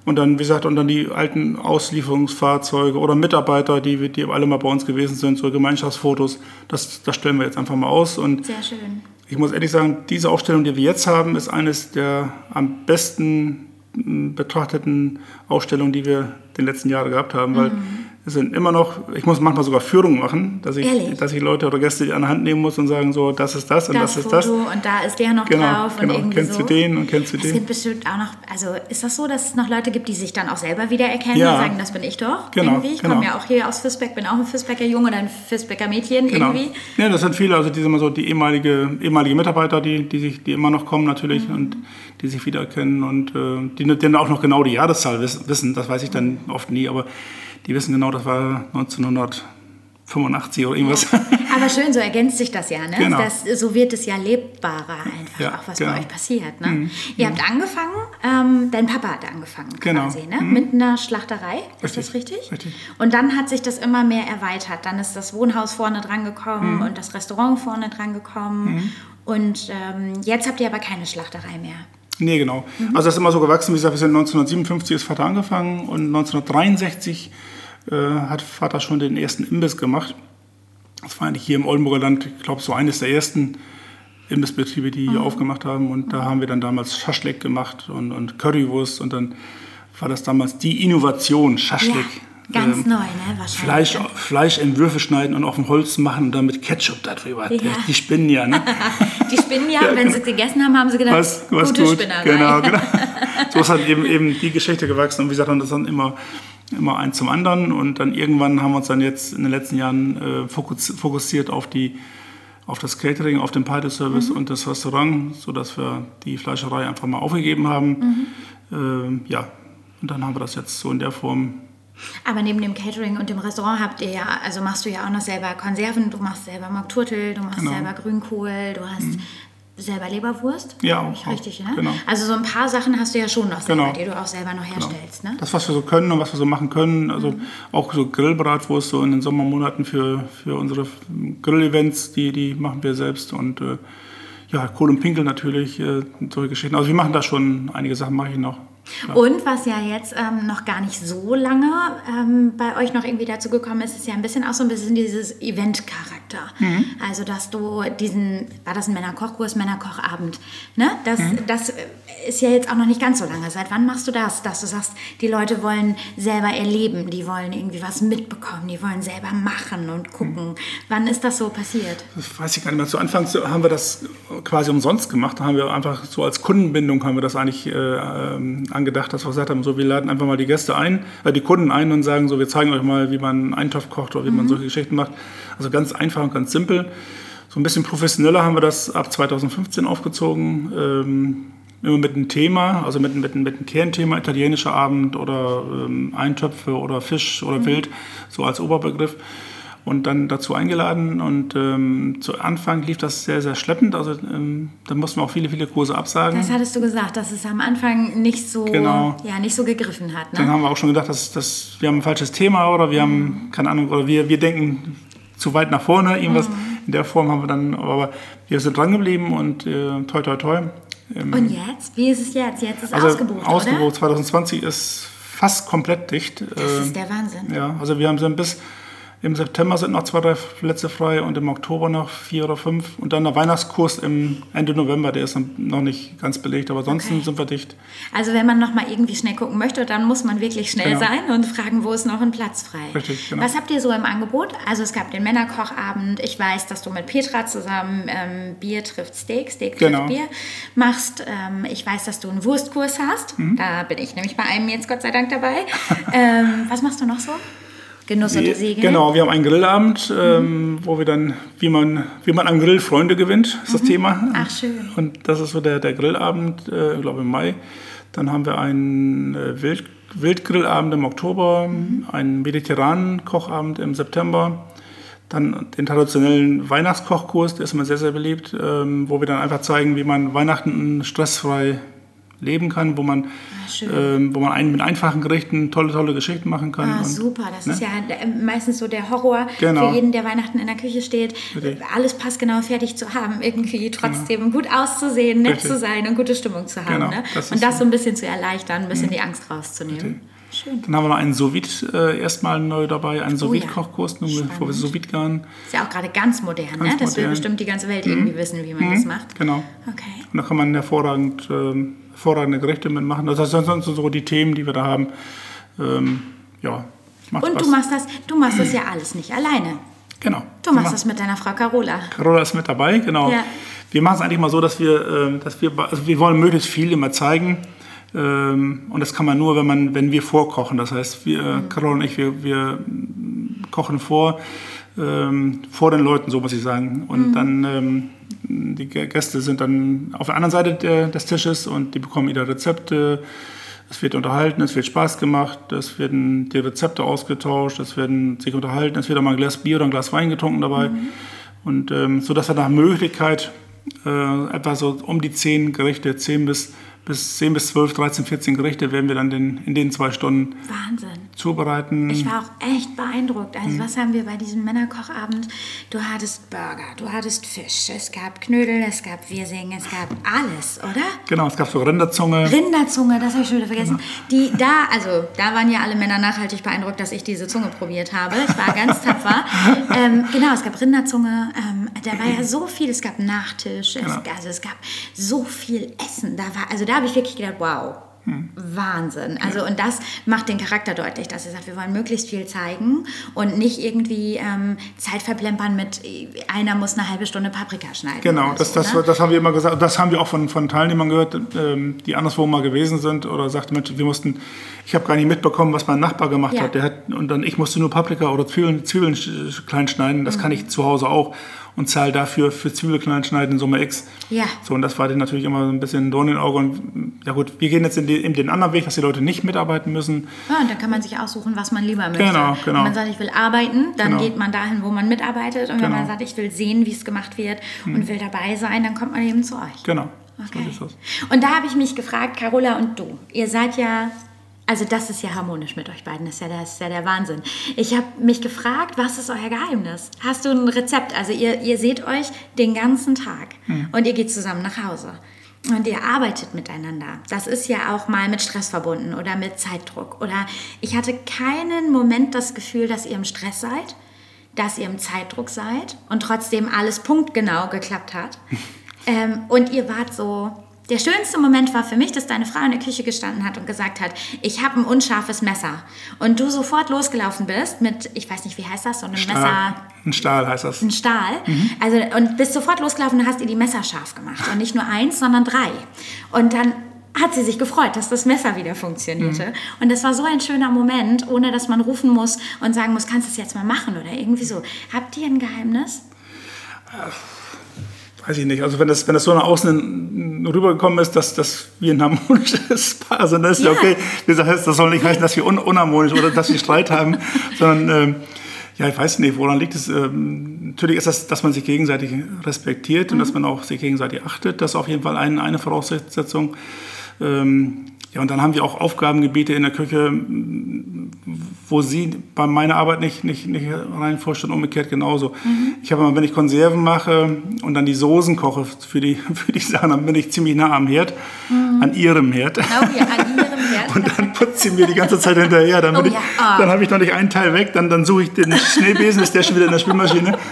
B: Und dann, wie gesagt, und dann die alten Auslieferungsfahrzeuge oder Mitarbeiter, die, die alle mal bei uns gewesen sind, so Gemeinschaftsfotos, das, das stellen wir jetzt einfach mal aus. Und
A: Sehr schön.
B: Ich muss ehrlich sagen, diese Ausstellung, die wir jetzt haben, ist eines der am besten betrachteten Ausstellungen, die wir den letzten Jahren gehabt haben, weil mhm Es sind immer noch, ich muss manchmal sogar Führungen machen, dass ich,
A: Ehrlich?
B: dass ich Leute oder Gäste an die Hand nehmen muss und sagen so, das ist das und das,
A: das
B: ist
A: Foto
B: das.
A: und da ist der noch
B: Genau,
A: drauf
B: genau.
A: und
B: Kennst
A: so.
B: du den und kennst du
A: es
B: den?
A: gibt bestimmt auch noch, also ist das so, dass es noch Leute gibt, die sich dann auch selber wiedererkennen
B: Ja.
A: und sagen, das bin ich doch
B: Genau,
A: irgendwie. Ich
B: genau.
A: komme ja auch hier aus Fisbeck, bin auch ein Fisbecker Junge oder ein Fisbecker Mädchen
B: Genau.
A: irgendwie.
B: Ja, das sind viele, also die sind immer so die ehemalige, ehemalige Mitarbeiter, die, die, sich, die immer noch kommen natürlich
A: Mhm.
B: und die sich wiedererkennen und äh, die, die dann auch noch genau die Jahreszahl wiss- wissen, das weiß ich dann oft nie, aber die wissen genau, das war 1985 oder irgendwas.
A: Aber schön, so ergänzt sich das ja, ne?
B: Genau.
A: Das, so wird es ja lebbarer einfach,
B: Ja,
A: auch was
B: genau.
A: bei euch passiert. Ne? Ihr habt angefangen, ähm, dein Papa hat angefangen
B: Genau.
A: quasi, ne? mit einer Schlachterei, ist das
B: Richtig,
A: richtig?
B: richtig.
A: Und dann hat sich das immer mehr erweitert. Dann ist das Wohnhaus vorne dran gekommen und das Restaurant vorne dran gekommen. Und ähm, jetzt habt ihr aber keine Schlachterei mehr.
B: Nee, genau. Also das ist immer so gewachsen. Wie gesagt, wir sind 1957 ist Vater angefangen und 1963 äh, hat Vater schon den ersten Imbiss gemacht. Das war eigentlich hier im Oldenburger Land, ich glaube, so eines der ersten Imbissbetriebe, die hier aufgemacht haben. Und da haben wir dann damals Schaschlik gemacht und, und Currywurst. Und dann war das damals die Innovation, Schaschlik.
A: Ja, ganz
B: Ähm,
A: neu, ne? Wahrscheinlich.
B: Fleisch, Fleisch in Würfel schneiden und auf dem Holz machen und dann mit Ketchup darüber.
A: Ja.
B: Die spinnen ja, ne?
A: Die spinnen ja, und wenn
B: genau.
A: sie gegessen haben, haben sie gedacht,
B: was, was
A: gute
B: gut.
A: Spinnerei.
B: Genau, genau. So ist halt eben, eben die Geschichte gewachsen und wie gesagt, und das dann immer, immer eins zum anderen und dann irgendwann haben wir uns dann jetzt in den letzten Jahren äh, fokus, fokussiert auf die auf das Catering, auf den Party-Service
A: Mhm.
B: und das Restaurant, sodass wir die Fleischerei einfach mal aufgegeben haben.
A: Mhm.
B: Ähm, ja, und dann haben wir das jetzt so in der Form.
A: Aber neben dem Catering und dem Restaurant habt ihr ja, also machst du ja auch noch selber Konserven, du machst selber Mockturtel, du machst
B: Genau.
A: selber Grünkohl, du hast selber Leberwurst.
B: Ja, auch.
A: Richtig, ne?
B: Genau.
A: Also so ein paar Sachen hast du ja schon noch selber,
B: Genau.
A: die du auch selber noch herstellst, ne?
B: Das, was wir so können und was wir so machen können, also
A: Mhm.
B: auch so Grillbratwurst so in den Sommermonaten für, für unsere Grill-Events, die, die machen wir selbst und äh, ja, Kohl und Pinkel natürlich, äh, solche Geschichten. Also wir machen da schon einige Sachen, mache ich noch.
A: Und was ja jetzt ähm, noch gar nicht so lange ähm, bei euch noch irgendwie dazu gekommen ist, ist ja ein bisschen auch so ein bisschen dieses Event-Charakter.
B: Mhm.
A: Also, dass du diesen, war das ein Männerkochkurs, Männerkochabend, ne? Das,
B: Mhm.
A: das ist ja jetzt auch noch nicht ganz so lange. Seit wann machst du das? Dass du sagst, die Leute wollen selber erleben, die wollen irgendwie was mitbekommen, die wollen selber machen und gucken.
B: Mhm.
A: Wann ist das so passiert?
B: Das weiß ich gar nicht mehr. Zu Anfang haben wir das quasi umsonst gemacht. Da haben wir einfach so als Kundenbindung haben wir das eigentlich äh, ähm, angedacht, dass wir gesagt haben, so wir laden einfach mal die Gäste ein, äh, die Kunden ein und sagen so, wir zeigen euch mal, wie man einen Eintopf kocht oder wie man solche Geschichten macht. Also ganz einfach und ganz simpel. So ein bisschen professioneller haben wir das ab 2015 aufgezogen. Ähm, immer mit einem Thema, also mit, mit, mit einem Kernthema, italienischer Abend oder ähm, Eintöpfe oder Fisch oder Wild, so als Oberbegriff. Und dann dazu eingeladen und ähm, zu Anfang lief das sehr, sehr schleppend. Also ähm, da mussten wir auch viele, viele Kurse absagen.
A: Das hattest du gesagt, dass es am Anfang nicht so,
B: Genau.
A: ja, nicht so gegriffen hat. Ne?
B: Dann haben wir auch schon gedacht, dass, dass wir haben ein falsches Thema oder wir haben, keine Ahnung, oder wir, wir denken zu weit nach vorne. Irgendwas in der Form haben wir dann, aber wir sind dran geblieben und äh, toi, toi, toi. Ähm,
A: Und jetzt? Wie ist es jetzt? Jetzt ist
B: also
A: ausgebucht,
B: ausgebucht 2020 ist fast komplett dicht.
A: Das
B: Ähm,
A: ist der Wahnsinn.
B: Ja, also wir haben sind bis im September sind noch zwei, drei Plätze frei und im Oktober noch vier oder fünf. Und dann der Weihnachtskurs im Ende November, der ist noch nicht ganz belegt, aber ansonsten
A: Okay.
B: sind wir dicht.
A: Also wenn man noch mal irgendwie schnell gucken möchte, dann muss man wirklich schnell
B: Genau.
A: sein und fragen, wo ist noch ein Platz frei.
B: Richtig, genau.
A: Was habt ihr so im Angebot? Also es gab den Männerkochabend. Ich weiß, dass du mit Petra zusammen ähm, Bier trifft Steak, Steak trifft
B: Genau.
A: Bier machst. Ähm, ich weiß, dass du einen Wurstkurs hast.
B: Mhm.
A: Da bin ich nämlich bei einem jetzt Gott sei Dank dabei. ähm, was machst du noch so? Genuss unter Segeln?
B: Genau, wir haben einen Grillabend, ähm, wo wir dann, wie man, wie man am Grill Freunde gewinnt, ist das Thema.
A: Mhm. Ach, schön.
B: Und das ist so der, der Grillabend, äh, ich glaube im Mai. Dann haben wir einen äh, Wild, Wildgrillabend im Oktober,
A: Mhm.
B: einen mediterranen Kochabend im September. Dann den traditionellen Weihnachtskochkurs, der ist immer sehr, sehr beliebt, ähm, wo wir dann einfach zeigen, wie man Weihnachten stressfrei leben kann, wo man,
A: Ah,
B: ähm, wo man ein, mit einfachen Gerichten tolle, tolle Geschichten machen kann.
A: Ah,
B: Und-
A: super, das ist ja äh, meistens so der Horror
B: Genau.
A: für jeden, der Weihnachten in der Küche steht,
B: Richtig.
A: alles passgenau fertig zu haben, irgendwie trotzdem gut auszusehen, nett
B: Richtig.
A: zu sein und gute Stimmung zu haben.
B: Genau,
A: ne?
B: das
A: Und das
B: so.
A: ein bisschen zu erleichtern, ein bisschen die Angst rauszunehmen. Schön.
B: Dann haben wir noch einen sous äh, erstmal neu dabei, einen sous
A: Oh ja.
B: wo wir sous garen.
A: Ist ja auch gerade ganz modern, ne?
B: Ganz
A: Das will bestimmt die ganze Welt irgendwie wissen, wie man das macht.
B: Genau.
A: Okay.
B: Und da kann man hervorragend, ähm, hervorragende Gerichte mitmachen. Das sind sonst so die Themen, die wir da haben. Ähm, ja,
A: Macht und Spaß. du machst das, du machst das ja alles nicht alleine.
B: Genau.
A: Du machst das mit deiner Frau Carola.
B: Carola ist mit dabei, genau. Ja. Wir machen es eigentlich mal so, dass wir, ähm, dass wir, also wir wollen möglichst viel immer zeigen. Ähm, und das kann man nur, wenn man, wenn wir vorkochen. Das heißt, wir, mhm. Carola und ich, wir, wir kochen vor, ähm, vor den Leuten, so muss ich sagen. Und mhm. dann die Gäste sind dann auf der anderen Seite der, des Tisches und die bekommen ihre Rezepte. Es wird unterhalten, es wird Spaß gemacht, es werden die Rezepte ausgetauscht, es werden sich unterhalten, es wird auch mal ein Glas Bier oder ein Glas Wein getrunken dabei. Mhm. Und ähm, so dass wir nach Möglichkeit äh, etwa so um die zehn Gerichte, zehn bis bis 10 bis 12, 13, 14 Gerichte werden wir dann den, in den zwei Stunden
A: Wahnsinn.
B: zubereiten.
A: Ich war auch echt beeindruckt. Also mhm. was haben wir bei diesem Männerkochabend? Du hattest Burger, du hattest Fisch, es gab Knödel, es gab Wirsing, es gab alles, oder?
B: Genau, es gab so Rinderzunge.
A: Rinderzunge, das habe ich schon wieder vergessen. Genau. Die da, also da waren ja alle Männer nachhaltig beeindruckt, dass ich diese Zunge probiert habe. Ich war ganz tapfer. ähm, genau, es gab Rinderzunge, ähm, da war ja so viel, es gab Nachtisch, genau. es, also es gab so viel Essen. Da war, also da habe ich wirklich gedacht, wow, hm. Wahnsinn. Also ja. und das macht den Charakter deutlich, dass er sagt, wir wollen möglichst viel zeigen und nicht irgendwie ähm, Zeit verplempern mit einer muss eine halbe Stunde Paprika schneiden.
B: Genau, das, so, das, ne? das haben wir immer gesagt. Das haben wir auch von, von Teilnehmern gehört, ähm, die anderswo mal gewesen sind oder sagten, Mensch, wir mussten, ich habe gar nicht mitbekommen, was mein Nachbar gemacht ja. hat. Der hat und dann ich musste nur Paprika oder Zwiebeln, Zwiebeln klein schneiden. Das mhm. kann ich zu Hause auch und zahle dafür für Zwiebel klein schneiden Summe X.
A: Ja.
B: So, und das war dann natürlich immer so ein bisschen Dorn in Auge. Und ja gut, wir gehen jetzt in, die, in, den anderen Weg, dass die Leute nicht mitarbeiten müssen.
A: Ja, und dann kann man sich aussuchen, was man lieber möchte.
B: Genau, genau.
A: Wenn man sagt, ich will arbeiten, dann genau. geht man dahin, wo man mitarbeitet. Und wenn genau. man sagt, ich will sehen, wie es gemacht wird hm. und will dabei sein, dann kommt man eben zu euch.
B: Genau.
A: Okay. Und da habe ich mich gefragt, Carola und du, ihr seid ja also das ist ja harmonisch mit euch beiden, das ist ja der, ist ja der Wahnsinn. Ich habe mich gefragt, was ist euer Geheimnis? Hast du ein Rezept? Also ihr, ihr seht euch den ganzen Tag mhm. und ihr geht zusammen nach Hause. Und ihr arbeitet miteinander. Das ist ja auch mal mit Stress verbunden oder mit Zeitdruck. Oder ich hatte keinen Moment das Gefühl, dass ihr im Stress seid, dass ihr im Zeitdruck seid und trotzdem alles punktgenau geklappt hat. ähm, und ihr wart so der schönste Moment war für mich, dass deine Frau in der Küche gestanden hat und gesagt hat, ich habe ein unscharfes Messer. Und du sofort losgelaufen bist mit, ich weiß nicht, wie heißt das, so einem
B: Stahl.
A: Messer.
B: Ein Stahl heißt das.
A: Ein Stahl. Mhm. Also, und bist sofort losgelaufen und hast ihr die Messer scharf gemacht. Und nicht nur eins, sondern drei. Und dann hat sie sich gefreut, dass das Messer wieder funktionierte. Mhm. Und das war so ein schöner Moment, ohne dass man rufen muss und sagen muss, kannst du es jetzt mal machen oder irgendwie so. Habt ihr ein Geheimnis?
B: Äh weiß ich nicht, also wenn das, wenn das so nach außen rübergekommen ist, dass, dass wir ein harmonisches Paar sind, dann ist ja, okay. Das, heißt, das soll nicht heißen, dass wir un unharmonisch oder dass wir Streit haben, sondern ähm, ja, ich weiß nicht, woran liegt es. Ähm, natürlich ist das, dass man sich gegenseitig respektiert mhm. und dass man auch sich gegenseitig achtet. Das ist auf jeden Fall ein, eine Voraussetzung. Ähm, ja, und dann haben wir auch Aufgabengebiete in der Küche, wo sie bei meiner Arbeit nicht, nicht, nicht rein vorstellen, umgekehrt genauso. Mhm. Ich habe immer, wenn ich Konserven mache und dann die Soßen koche für die, für die Sachen, dann bin ich ziemlich nah am Herd, mhm. an ihrem Herd.
A: Oh ja, an ihrem Herd.
B: und dann putzt sie mir die ganze Zeit hinterher. Dann, oh, ja. oh. dann habe ich noch nicht einen Teil weg, dann, dann suche ich den Schneebesen, ist der schon wieder in der Spülmaschine.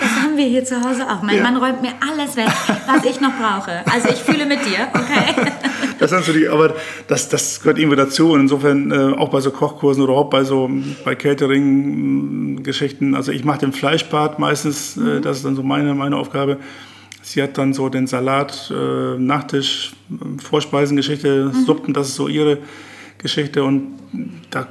A: Das haben wir hier zu Hause auch. Mein ja. Mann räumt mir alles weg, was ich noch brauche. Also ich fühle mit dir, okay?
B: Das ist natürlich, aber das, das gehört irgendwie dazu. Und insofern äh, auch bei so Kochkursen oder auch bei so bei Catering-Geschichten. Also ich mache den Fleischbad meistens, äh, das ist dann so meine, meine Aufgabe. Sie hat dann so den Salat, äh, Nachtisch, Vorspeisengeschichte, mhm. Suppen, das ist so ihre Geschichte. Und da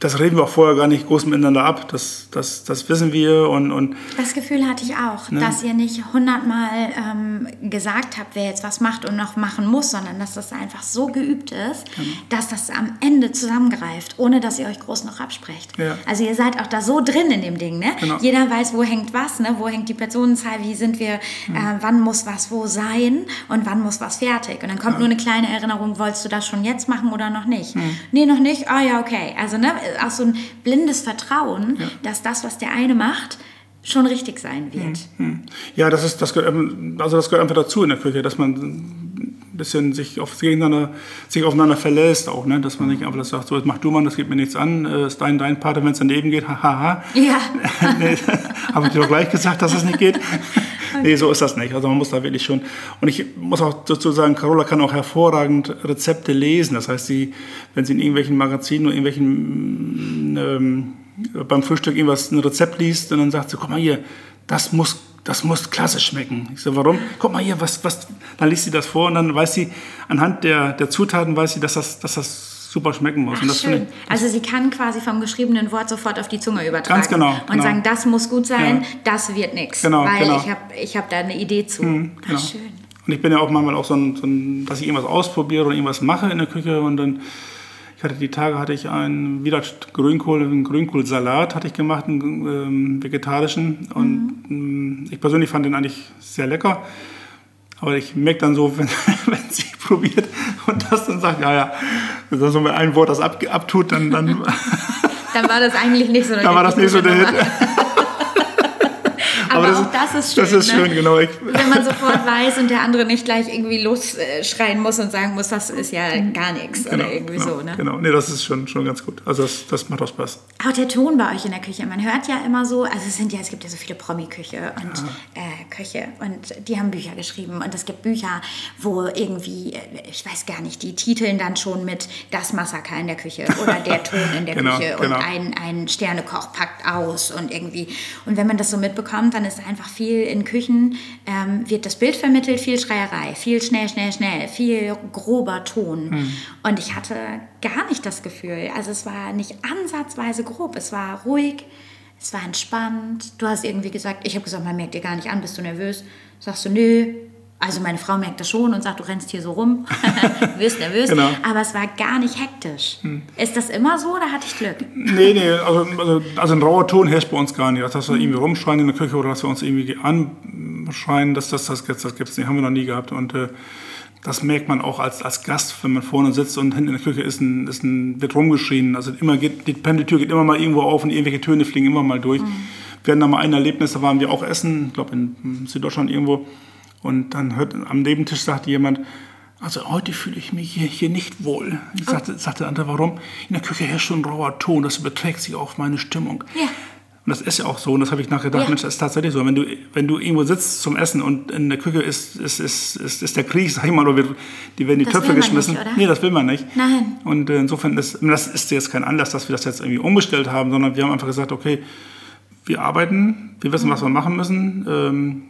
B: das reden wir auch vorher gar nicht groß miteinander ab. Das, das, das wissen wir. Und, und
A: das Gefühl hatte ich auch, ne? dass ihr nicht hundertmal ähm, gesagt habt, wer jetzt was macht und noch machen muss, sondern dass das einfach so geübt ist, genau. dass das am Ende zusammengreift, ohne dass ihr euch groß noch absprecht. Ja. Also ihr seid auch da so drin in dem Ding. Ne? Genau. Jeder weiß, wo hängt was, ne? wo hängt die Personenzahl, wie sind wir, mhm. äh, wann muss was wo sein und wann muss was fertig. Und dann kommt ja. nur eine kleine Erinnerung, wolltest du das schon jetzt machen oder noch nicht? Mhm. Nee, noch nicht? Ah ja, okay. Also ne, auch so ein blindes Vertrauen, ja. dass das, was der eine macht, schon richtig sein wird.
B: Hm, hm. Ja, das ist das gehört, also das gehört einfach dazu in der Küche, dass man ein bisschen sich, auf, gegeneinander, sich aufeinander verlässt auch, ne? dass man nicht einfach sagt, so jetzt mach du mal, das geht mir nichts an, äh, ist dein, dein Partner, wenn es daneben geht, haha.
A: Ja.
B: nee, habe ich dir doch gleich gesagt, dass es nicht geht. nee, so ist das nicht. Also man muss da wirklich schon. Und ich muss auch dazu sagen, Carola kann auch hervorragend Rezepte lesen. Das heißt, sie, wenn sie in irgendwelchen Magazinen oder irgendwelchen ähm, beim Frühstück irgendwas, ein Rezept liest und dann sagt sie, guck mal hier, das muss, das muss klasse schmecken. Ich so, warum? Guck mal hier, was, was, dann liest sie das vor und dann weiß sie, anhand der, der Zutaten weiß sie, dass das, dass das super schmecken muss.
A: Ach, schön. Ich, also sie kann quasi vom geschriebenen Wort sofort auf die Zunge übertragen.
B: Ganz genau.
A: Und
B: genau.
A: sagen, das muss gut sein, ja. das wird nichts.
B: Genau,
A: weil
B: genau.
A: ich habe ich hab da eine Idee zu.
B: Mhm, genau.
A: Ach, schön.
B: Und ich bin ja auch manchmal auch so ein, so ein, dass ich irgendwas ausprobiere oder irgendwas mache in der Küche und dann ich hatte die Tage hatte ich einen wieder Grünkohl, einen Grünkohlsalat hatte ich gemacht, einen ähm, vegetarischen. Und mhm. ich persönlich fand den eigentlich sehr lecker. Aber ich merke dann so, wenn, wenn sie probiert und das dann sagt, ja, ja, wenn das so mit einem Wort das ab, abtut, dann, dann,
A: dann war das eigentlich nicht so
B: der Dann war das nicht so der Hit.
A: Aber, aber das, ist, das ist schön.
B: Das ist schön,
A: ne?
B: genau.
A: Wenn man sofort weiß und der andere nicht gleich irgendwie losschreien muss und sagen muss, das ist ja gar nichts
B: genau,
A: oder irgendwie
B: genau,
A: so. Ne?
B: Genau, nee, das ist schon, schon ganz gut. Also das, das macht auch Spaß.
A: Auch der Ton bei euch in der Küche, man hört ja immer so, also es sind ja, es gibt ja so viele Promi-Küche und ja. äh, Köche und die haben Bücher geschrieben und es gibt Bücher, wo irgendwie, äh, ich weiß gar nicht, die titeln dann schon mit das Massaker in der Küche oder der Ton in der
B: genau,
A: Küche
B: genau.
A: und ein, ein Sternekoch packt aus und irgendwie. Und wenn man das so mitbekommt, dann ist einfach viel in Küchen, ähm, wird das Bild vermittelt, viel Schreierei, viel schnell, schnell, schnell, viel grober Ton.
B: Hm.
A: Und ich hatte gar nicht das Gefühl, also es war nicht ansatzweise grob, es war ruhig, es war entspannt. Du hast irgendwie gesagt, ich habe gesagt, man merkt dir gar nicht an, bist du nervös? Sagst du, nö, also meine Frau merkt das schon und sagt, du rennst hier so rum, wirst nervös.
B: Genau.
A: Aber es war gar nicht hektisch.
B: Hm.
A: Ist das immer so oder hatte ich Glück?
B: Nee, nee, also, also, also ein rauer Ton herrscht bei uns gar nicht. Dass wir irgendwie rumschreien in der Küche oder dass wir uns irgendwie anschreien, das, das, das, das gibt es nicht, haben wir noch nie gehabt. Und äh, das merkt man auch als, als Gast, wenn man vorne sitzt und hinten in der Küche ist ein, ist ein, wird rumgeschrien. Also immer geht, die Pendeltür geht immer mal irgendwo auf und irgendwelche Töne fliegen immer mal durch.
A: Mhm.
B: Wir hatten da mal ein Erlebnis, da waren wir auch essen, ich glaube in Süddeutschland irgendwo. Und dann hört am Nebentisch sagte jemand, also heute fühle ich mich hier, hier nicht wohl. Ich sagte, sagte der andere, warum? In der Küche herrscht schon ein rauer Ton, das überträgt sich auf meine Stimmung.
A: Ja.
B: Und das ist ja auch so, und das habe ich nachher gedacht,
A: Ja.
B: Mensch, das ist tatsächlich so. Wenn du, wenn du irgendwo sitzt zum Essen und in der Küche ist, ist, ist, ist, ist der Krieg, sag ich mal, oder die werden die
A: Das
B: Töpfe geschmissen.
A: nicht, oder?
B: Nee, das will man nicht.
A: Nein.
B: Und äh, insofern ist das ist jetzt kein Anlass, dass wir das jetzt irgendwie umgestellt haben, sondern wir haben einfach gesagt, okay, wir arbeiten, wir wissen, was wir machen müssen. Ähm,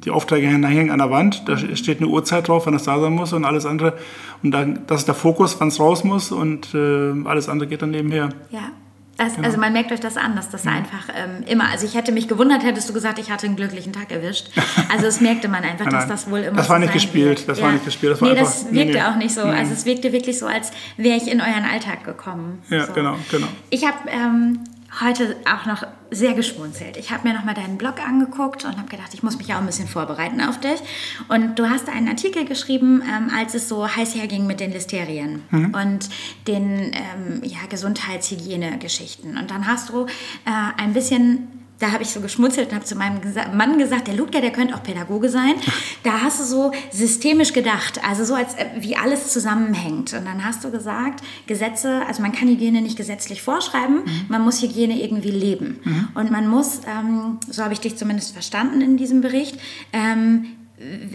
B: die Aufträge hängen an der Wand, da steht eine Uhrzeit drauf, wann das da sein muss und alles andere. Und dann, das ist der Fokus, wann es raus muss und äh, alles andere geht dann nebenher.
A: Ja. Das,
B: Genau.
A: Also man merkt euch das an, dass das einfach ähm, immer, also ich hätte mich gewundert, hättest du gesagt, ich hatte einen glücklichen Tag erwischt. Also das merkte man einfach,
B: Nein,
A: dass das wohl immer
B: Das
A: so
B: war nicht gespielt,
A: wird.
B: das war nicht gespielt, das war
A: nee,
B: einfach-
A: das wirkte
B: nee.
A: auch nicht so. Also es wirkte wirklich so, als wäre ich in euren Alltag gekommen.
B: Ja,
A: so.
B: genau, genau.
A: Ich habe ähm, heute auch noch sehr geschmunzelt. Ich habe mir noch mal deinen Blog angeguckt und habe gedacht, ich muss mich auch ein bisschen vorbereiten auf dich. Und du hast einen Artikel geschrieben, ähm, als es so heiß herging mit den Listerien
B: Mhm.
A: und den ähm, ja, Gesundheitshygiene-Geschichten. Und dann hast du äh, ein bisschen da habe ich so geschmunzelt und habe zu meinem Mann gesagt, der Ludger, der könnte auch Pädagoge sein. Da hast du so systemisch gedacht, also so als äh, wie alles zusammenhängt. Und dann hast du gesagt, Gesetze, also man kann Hygiene nicht gesetzlich vorschreiben, man muss Hygiene irgendwie leben. Und man muss, ähm, so habe ich dich zumindest verstanden in diesem Bericht, ähm,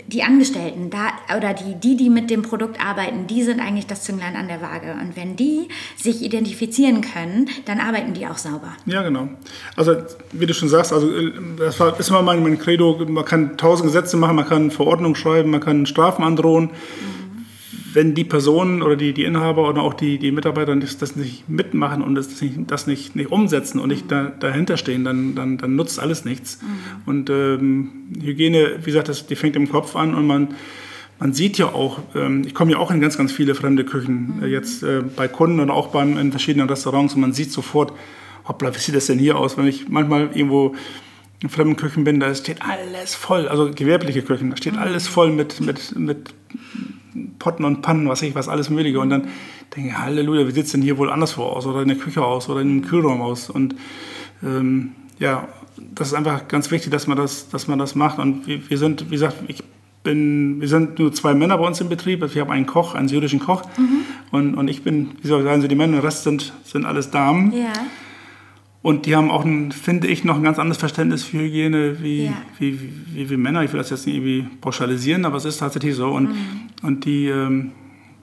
A: die Angestellten da, oder die, die, die mit dem Produkt arbeiten, die sind eigentlich das Zünglein an der Waage. Und wenn die sich identifizieren können, dann arbeiten die auch sauber.
B: Ja, genau. Also, wie du schon sagst, also, das war, ist immer mein, mein Credo, man kann tausend Gesetze machen, man kann Verordnungen schreiben, man kann Strafen androhen. Wenn die Personen oder die, die Inhaber oder auch die, die Mitarbeiter das, nicht mitmachen und das nicht, das nicht, nicht umsetzen und nicht da, dahinter stehen, dann, dann, dann nutzt alles nichts. Und ähm, Hygiene, wie gesagt, das, die fängt im Kopf an und man, man sieht ja auch, ähm, ich komme ja auch in ganz, ganz viele fremde Küchen, äh, jetzt äh, bei Kunden und auch beim, in verschiedenen Restaurants und man sieht sofort, hoppla, wie sieht das denn hier aus? Wenn ich manchmal irgendwo in fremden Küchen bin, da steht alles voll, also gewerbliche Küchen, da steht alles voll mit, mit, mit Potten und Pannen, was ich was, alles Mögliche. Und dann denke ich, Halleluja, wie sieht es denn hier wohl anderswo aus oder in der Küche aus oder in einem Kühlraum aus? Und ähm, ja, das ist einfach ganz wichtig, dass man das, dass man das macht. Und wir, wir sind, wie gesagt, ich bin, wir sind nur zwei Männer bei uns im Betrieb. Also wir haben einen Koch, einen syrischen Koch. Und, und ich bin, wie soll ich sagen, so die Männer, der Rest sind, sind alles Damen.
A: Ja.
B: Und die haben auch, ein, finde ich, noch ein ganz anderes Verständnis für Hygiene wie,
A: Ja.
B: wie, wie, wie Männer. Ich will das jetzt nicht irgendwie pauschalisieren, aber es ist tatsächlich so. Und, und die, ähm,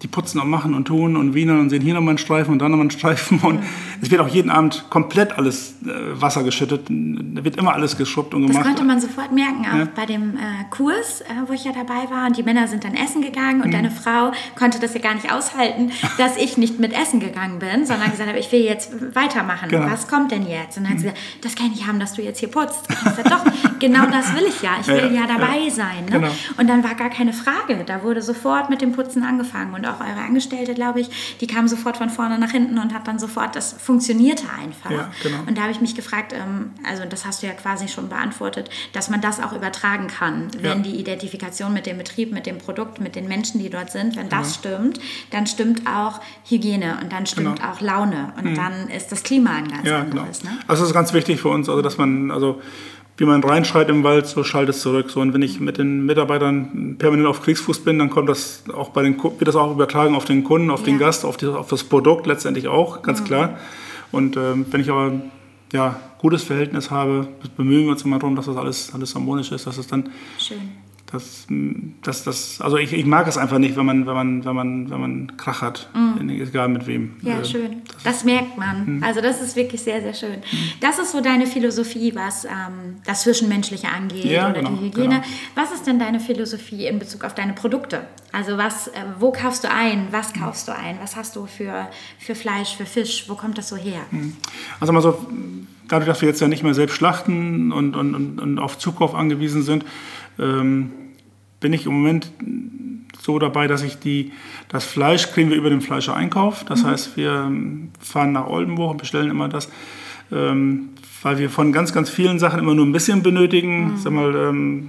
B: die putzen und machen und tun und wienern und sehen hier nochmal einen Streifen und da nochmal einen Streifen. Und mhm. es wird auch jeden Abend komplett alles äh, Wasser geschüttet. Da wird immer alles geschrubbt und gemacht.
A: Das konnte man sofort merken, auch ja. bei dem äh, Kurs, äh, wo ich ja dabei war. Und die Männer sind dann essen gegangen und mhm. deine Frau konnte das ja gar nicht aushalten, dass ich nicht mit essen gegangen bin, sondern gesagt habe, ich will jetzt weitermachen. Genau. Was kommt denn jetzt? Und dann hat sie mhm. gesagt, das kann ich haben, dass du jetzt hier putzt. Und ich gesagt, doch, genau das will ich ja. Ich will ja, ja dabei ja. sein. Ne? Genau. Und dann war gar keine Frage. Da wurde sofort mit dem Putzen angefangen. Und auch eure Angestellte, glaube ich, die kam sofort von vorne nach hinten und hat dann sofort, das funktionierte einfach. Ja, genau. Und da habe ich mich gefragt, ähm, also das hast du ja quasi schon beantwortet, dass man das auch übertragen kann, wenn ja. die Identifikation mit dem Betrieb, mit dem Produkt, mit den Menschen, die dort sind, wenn das genau. stimmt, dann stimmt auch Hygiene und dann stimmt genau. auch Laune und mhm. dann ist das Klima ein ganz ja, anderes. Genau.
B: Ne? Also das ist ganz wichtig für uns, also dass man, also wie man reinschreit im Wald, so schaltet es zurück. So, und wenn ich mit den Mitarbeitern permanent auf Kriegsfuß bin, dann kommt das auch bei den, wird das auch übertragen auf den Kunden, auf ja. den Gast, auf, die, auf, das Produkt letztendlich auch, ganz mhm. klar. Und ähm, wenn ich aber ja, gutes Verhältnis habe, bemühen wir uns immer darum, dass das alles, alles harmonisch ist, dass es dann Schön. Das, das, das, also ich, ich mag es einfach nicht, wenn man, wenn man, wenn man, wenn man Krach hat, mm. egal mit wem.
A: Ja, äh, schön. Das, das merkt man. Mm. Also das ist wirklich sehr, sehr schön. Mm. Das ist so deine Philosophie, was ähm, das Zwischenmenschliche angeht ja, oder genau, die Hygiene. Genau. Was ist denn deine Philosophie in Bezug auf deine Produkte? Also was, äh, wo kaufst du ein? Was kaufst du ein? Was hast du für, für Fleisch, für Fisch? Wo kommt das so her?
B: Mm. Also mal so, dadurch, dass wir jetzt ja nicht mehr selbst schlachten und, und, und, und auf Zukauf angewiesen sind, ähm, bin ich im Moment so dabei, dass ich die, das Fleisch kriegen wir über den Fleischereinkauf. Das mhm. heißt, wir ähm, fahren nach Oldenburg und bestellen immer das, ähm, weil wir von ganz, ganz vielen Sachen immer nur ein bisschen benötigen. Mhm. Sag mal, ähm,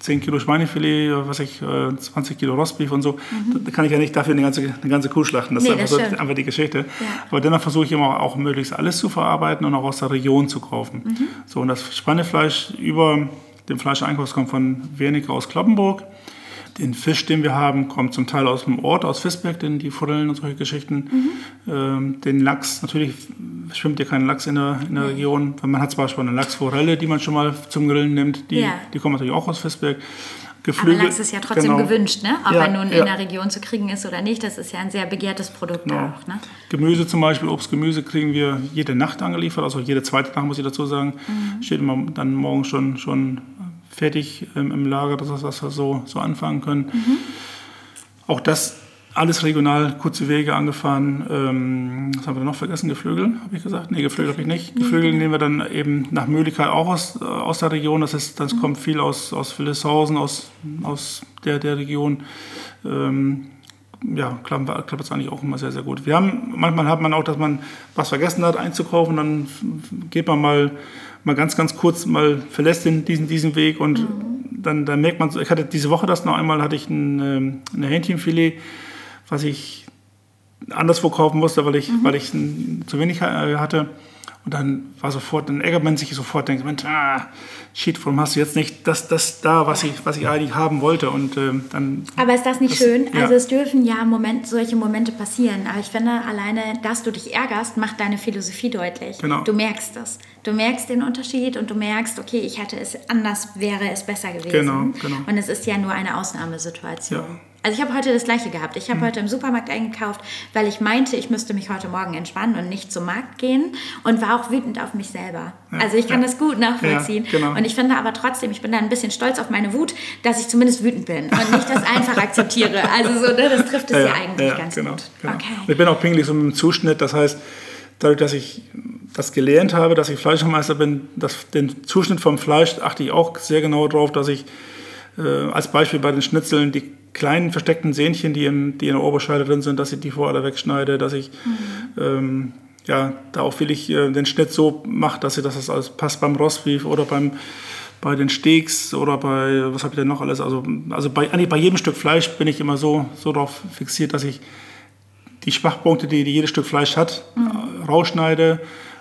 B: 10 Kilo Schweinefilet, was ich, äh, 20 Kilo Rostbeef und so. Mhm. Da kann ich ja nicht dafür eine ganze, eine ganze Kuh schlachten. Das nee, ist einfach, so, einfach die Geschichte. Ja. Aber dennoch versuche ich immer auch möglichst alles zu verarbeiten und auch aus der Region zu kaufen. Mhm. So, und das Schweinefleisch über dem Fleischeinkauf kommt von Wernicke aus Kloppenburg. Den Fisch, den wir haben, kommt zum Teil aus dem Ort, aus Fisberg, denn die Forellen und solche Geschichten. Mhm. Ähm, den Lachs, natürlich schwimmt ja kein Lachs in der, in der nee. Region. Man hat zwar schon eine Lachsforelle, die man schon mal zum Grillen nimmt, die, ja. die kommt natürlich auch aus Fisberg.
A: Geflügel. Aber Lachs ist ja trotzdem genau. gewünscht, ne? ob ja, er nun ja. in der Region zu kriegen ist oder nicht. Das ist ja ein sehr begehrtes Produkt genau. auch. Ne?
B: Gemüse zum Beispiel, Obst, Gemüse kriegen wir jede Nacht angeliefert, also jede zweite Nacht muss ich dazu sagen. Mhm. Steht immer dann morgen schon, schon fertig ähm, im Lager, dass wir das so, so anfangen können. Mhm. Auch das alles regional, kurze Wege angefahren. Ähm, was haben wir noch vergessen? Geflügel, habe ich gesagt? Nee, Geflügel habe ich nicht. Geflügel nehmen wir dann eben nach Möglichkeit auch aus, äh, aus der Region. Das, ist, das mhm. kommt viel aus, aus Willeshausen, aus, aus der, der Region. Ähm, ja, klappt, klappt es eigentlich auch immer sehr, sehr gut. Wir haben, manchmal hat man auch, dass man was vergessen hat einzukaufen, dann geht man mal mal ganz, ganz kurz mal verlässt den, diesen, diesen Weg und mhm. dann, dann merkt man, ich hatte diese Woche das noch einmal, hatte ich ein, ähm, ein Hähnchenfilet, was ich anderswo kaufen musste, weil ich, mhm. weil ich zu wenig äh, hatte. Und dann war sofort, dann ärgert man sich sofort, denkt, Mensch, ah, shit, warum hast du jetzt nicht das, das da, was ich, was ich eigentlich haben wollte? Und ähm, dann.
A: Aber ist das nicht das, schön? Ja. Also es dürfen ja Moment, solche Momente passieren. Aber ich finde, alleine, dass du dich ärgerst, macht deine Philosophie deutlich. Genau. Du merkst das. Du merkst den Unterschied und du merkst, okay, ich hätte es anders, wäre es besser gewesen. Genau, genau. Und es ist ja nur eine Ausnahmesituation. Ja. Also ich habe heute das gleiche gehabt. Ich habe mhm. heute im Supermarkt eingekauft, weil ich meinte, ich müsste mich heute Morgen entspannen und nicht zum Markt gehen und war auch wütend auf mich selber. Ja. Also ich kann ja. das gut nachvollziehen. Ja, genau. Und ich finde aber trotzdem, ich bin da ein bisschen stolz auf meine Wut, dass ich zumindest wütend bin und nicht das einfach akzeptiere. Also so, ne, das trifft es ja, eigentlich ganz genau, gut.
B: Genau. Okay. Ich bin auch pingelig so mit dem Zuschnitt, das heißt, dadurch, dass ich das gelernt habe, dass ich Fleischermeister bin, dass den Zuschnitt vom Fleisch achte ich auch sehr genau drauf, dass ich äh, als Beispiel bei den Schnitzeln die kleinen versteckten Sehnchen, die, im, die in der Oberscheide drin sind, dass ich die vorher wegschneide, dass ich mhm. ähm, ja, da auch will ich äh, den Schnitt so mache, dass, ich, dass das alles passt beim Rostbeef oder beim, bei den Steaks oder bei, was habe ich denn noch alles? Also, also bei, bei jedem Stück Fleisch bin ich immer so, so darauf fixiert, dass ich die Schwachpunkte, die, die jedes Stück Fleisch hat, mhm. rausschneide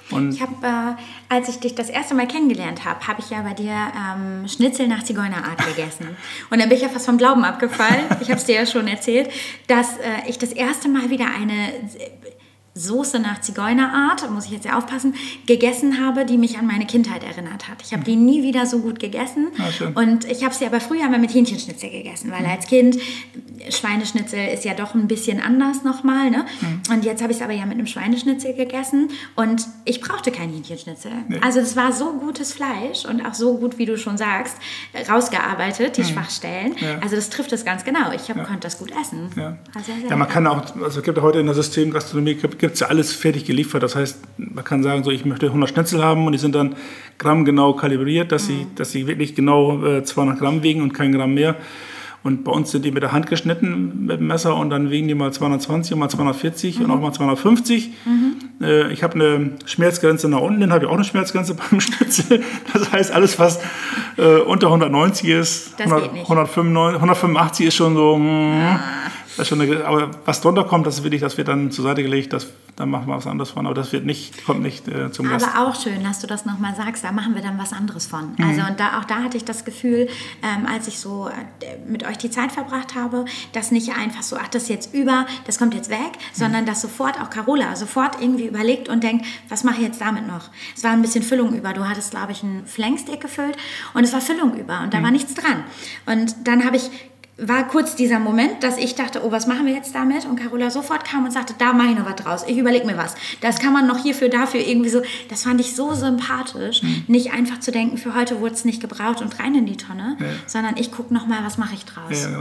A: und ich habe, äh, als ich dich das erste Mal kennengelernt habe, habe ich ja bei dir ähm, Schnitzel nach Zigeunerart gegessen. Und dann bin ich ja fast vom Glauben abgefallen. Ich habe es dir ja schon erzählt, dass äh, ich das erste Mal wieder eine Soße nach Zigeunerart, muss ich jetzt ja aufpassen, gegessen habe, die mich an meine Kindheit erinnert hat. Ich habe die nie wieder so gut gegessen.
B: Ah,
A: und ich habe sie aber früher immer mit Hähnchenschnitzel gegessen, weil als Kind Schweineschnitzel ist ja doch ein bisschen anders nochmal. Ne?
B: Mhm.
A: Und jetzt habe ich es aber ja mit einem Schweineschnitzel gegessen und ich brauchte kein Hähnchenschnitzel.
B: Nee.
A: Also es war so gutes Fleisch und auch so gut, wie du schon sagst, rausgearbeitet, die Schwachstellen.
B: Mhm. Ja.
A: Also das trifft es ganz genau. Ich hab, konnte das gut essen.
B: Ja.
A: Sehr
B: ja, man kann auch, also es gibt ja heute in der Systemgastronomie, gibt es ja alles fertig geliefert. Das heißt, man kann sagen, so ich möchte 100 Schnitzel haben und die sind dann grammgenau kalibriert, dass,
A: Mhm.
B: sie, dass sie wirklich genau äh, 200 Gramm wiegen und kein Gramm mehr. Und bei uns sind die mit der Hand geschnitten mit dem Messer und dann wiegen die mal 220 und mal 240
A: Mhm.
B: und auch mal 250. Äh, ich habe eine Schmerzgrenze nach unten, dann habe ich auch eine Schmerzgrenze beim Schnitzel. Das heißt, alles, was äh, unter 190 ist,
A: Das
B: 100,
A: geht nicht.
B: 195, 185 ist schon so, mm, das schon eine, aber was drunter kommt, das ist wirklich, das wird dann zur Seite gelegt, das, dann machen wir was anderes von, aber das wird nicht, kommt nicht äh, zum Gast.
A: Aber auch schön, dass du das nochmal sagst, da machen wir dann was anderes von.
B: Mhm.
A: Also und da, auch da hatte ich das Gefühl, ähm, als ich so äh, mit euch die Zeit verbracht habe, dass nicht einfach so, ach, das ist jetzt über, das kommt jetzt weg,
B: Mhm.
A: sondern dass sofort auch Carola sofort irgendwie überlegt und denkt, was mache ich jetzt damit noch? Es war ein bisschen Füllung über. Du hattest, glaube ich, einen Flanksteak gefüllt und es war Füllung über und da
B: Mhm.
A: war nichts dran. Und dann habe ich war kurz dieser Moment, dass ich dachte, oh, was machen wir jetzt damit? Und Carola sofort kam und sagte, da mache ich noch was draus. Ich überlege mir was. Das kann man noch hierfür, dafür irgendwie so. Das fand ich so sympathisch.
B: Mhm.
A: Nicht einfach zu denken, für heute wurde es nicht gebraucht und rein in die Tonne, sondern ich gucke noch mal, was mache ich draus.
B: Ja, genau.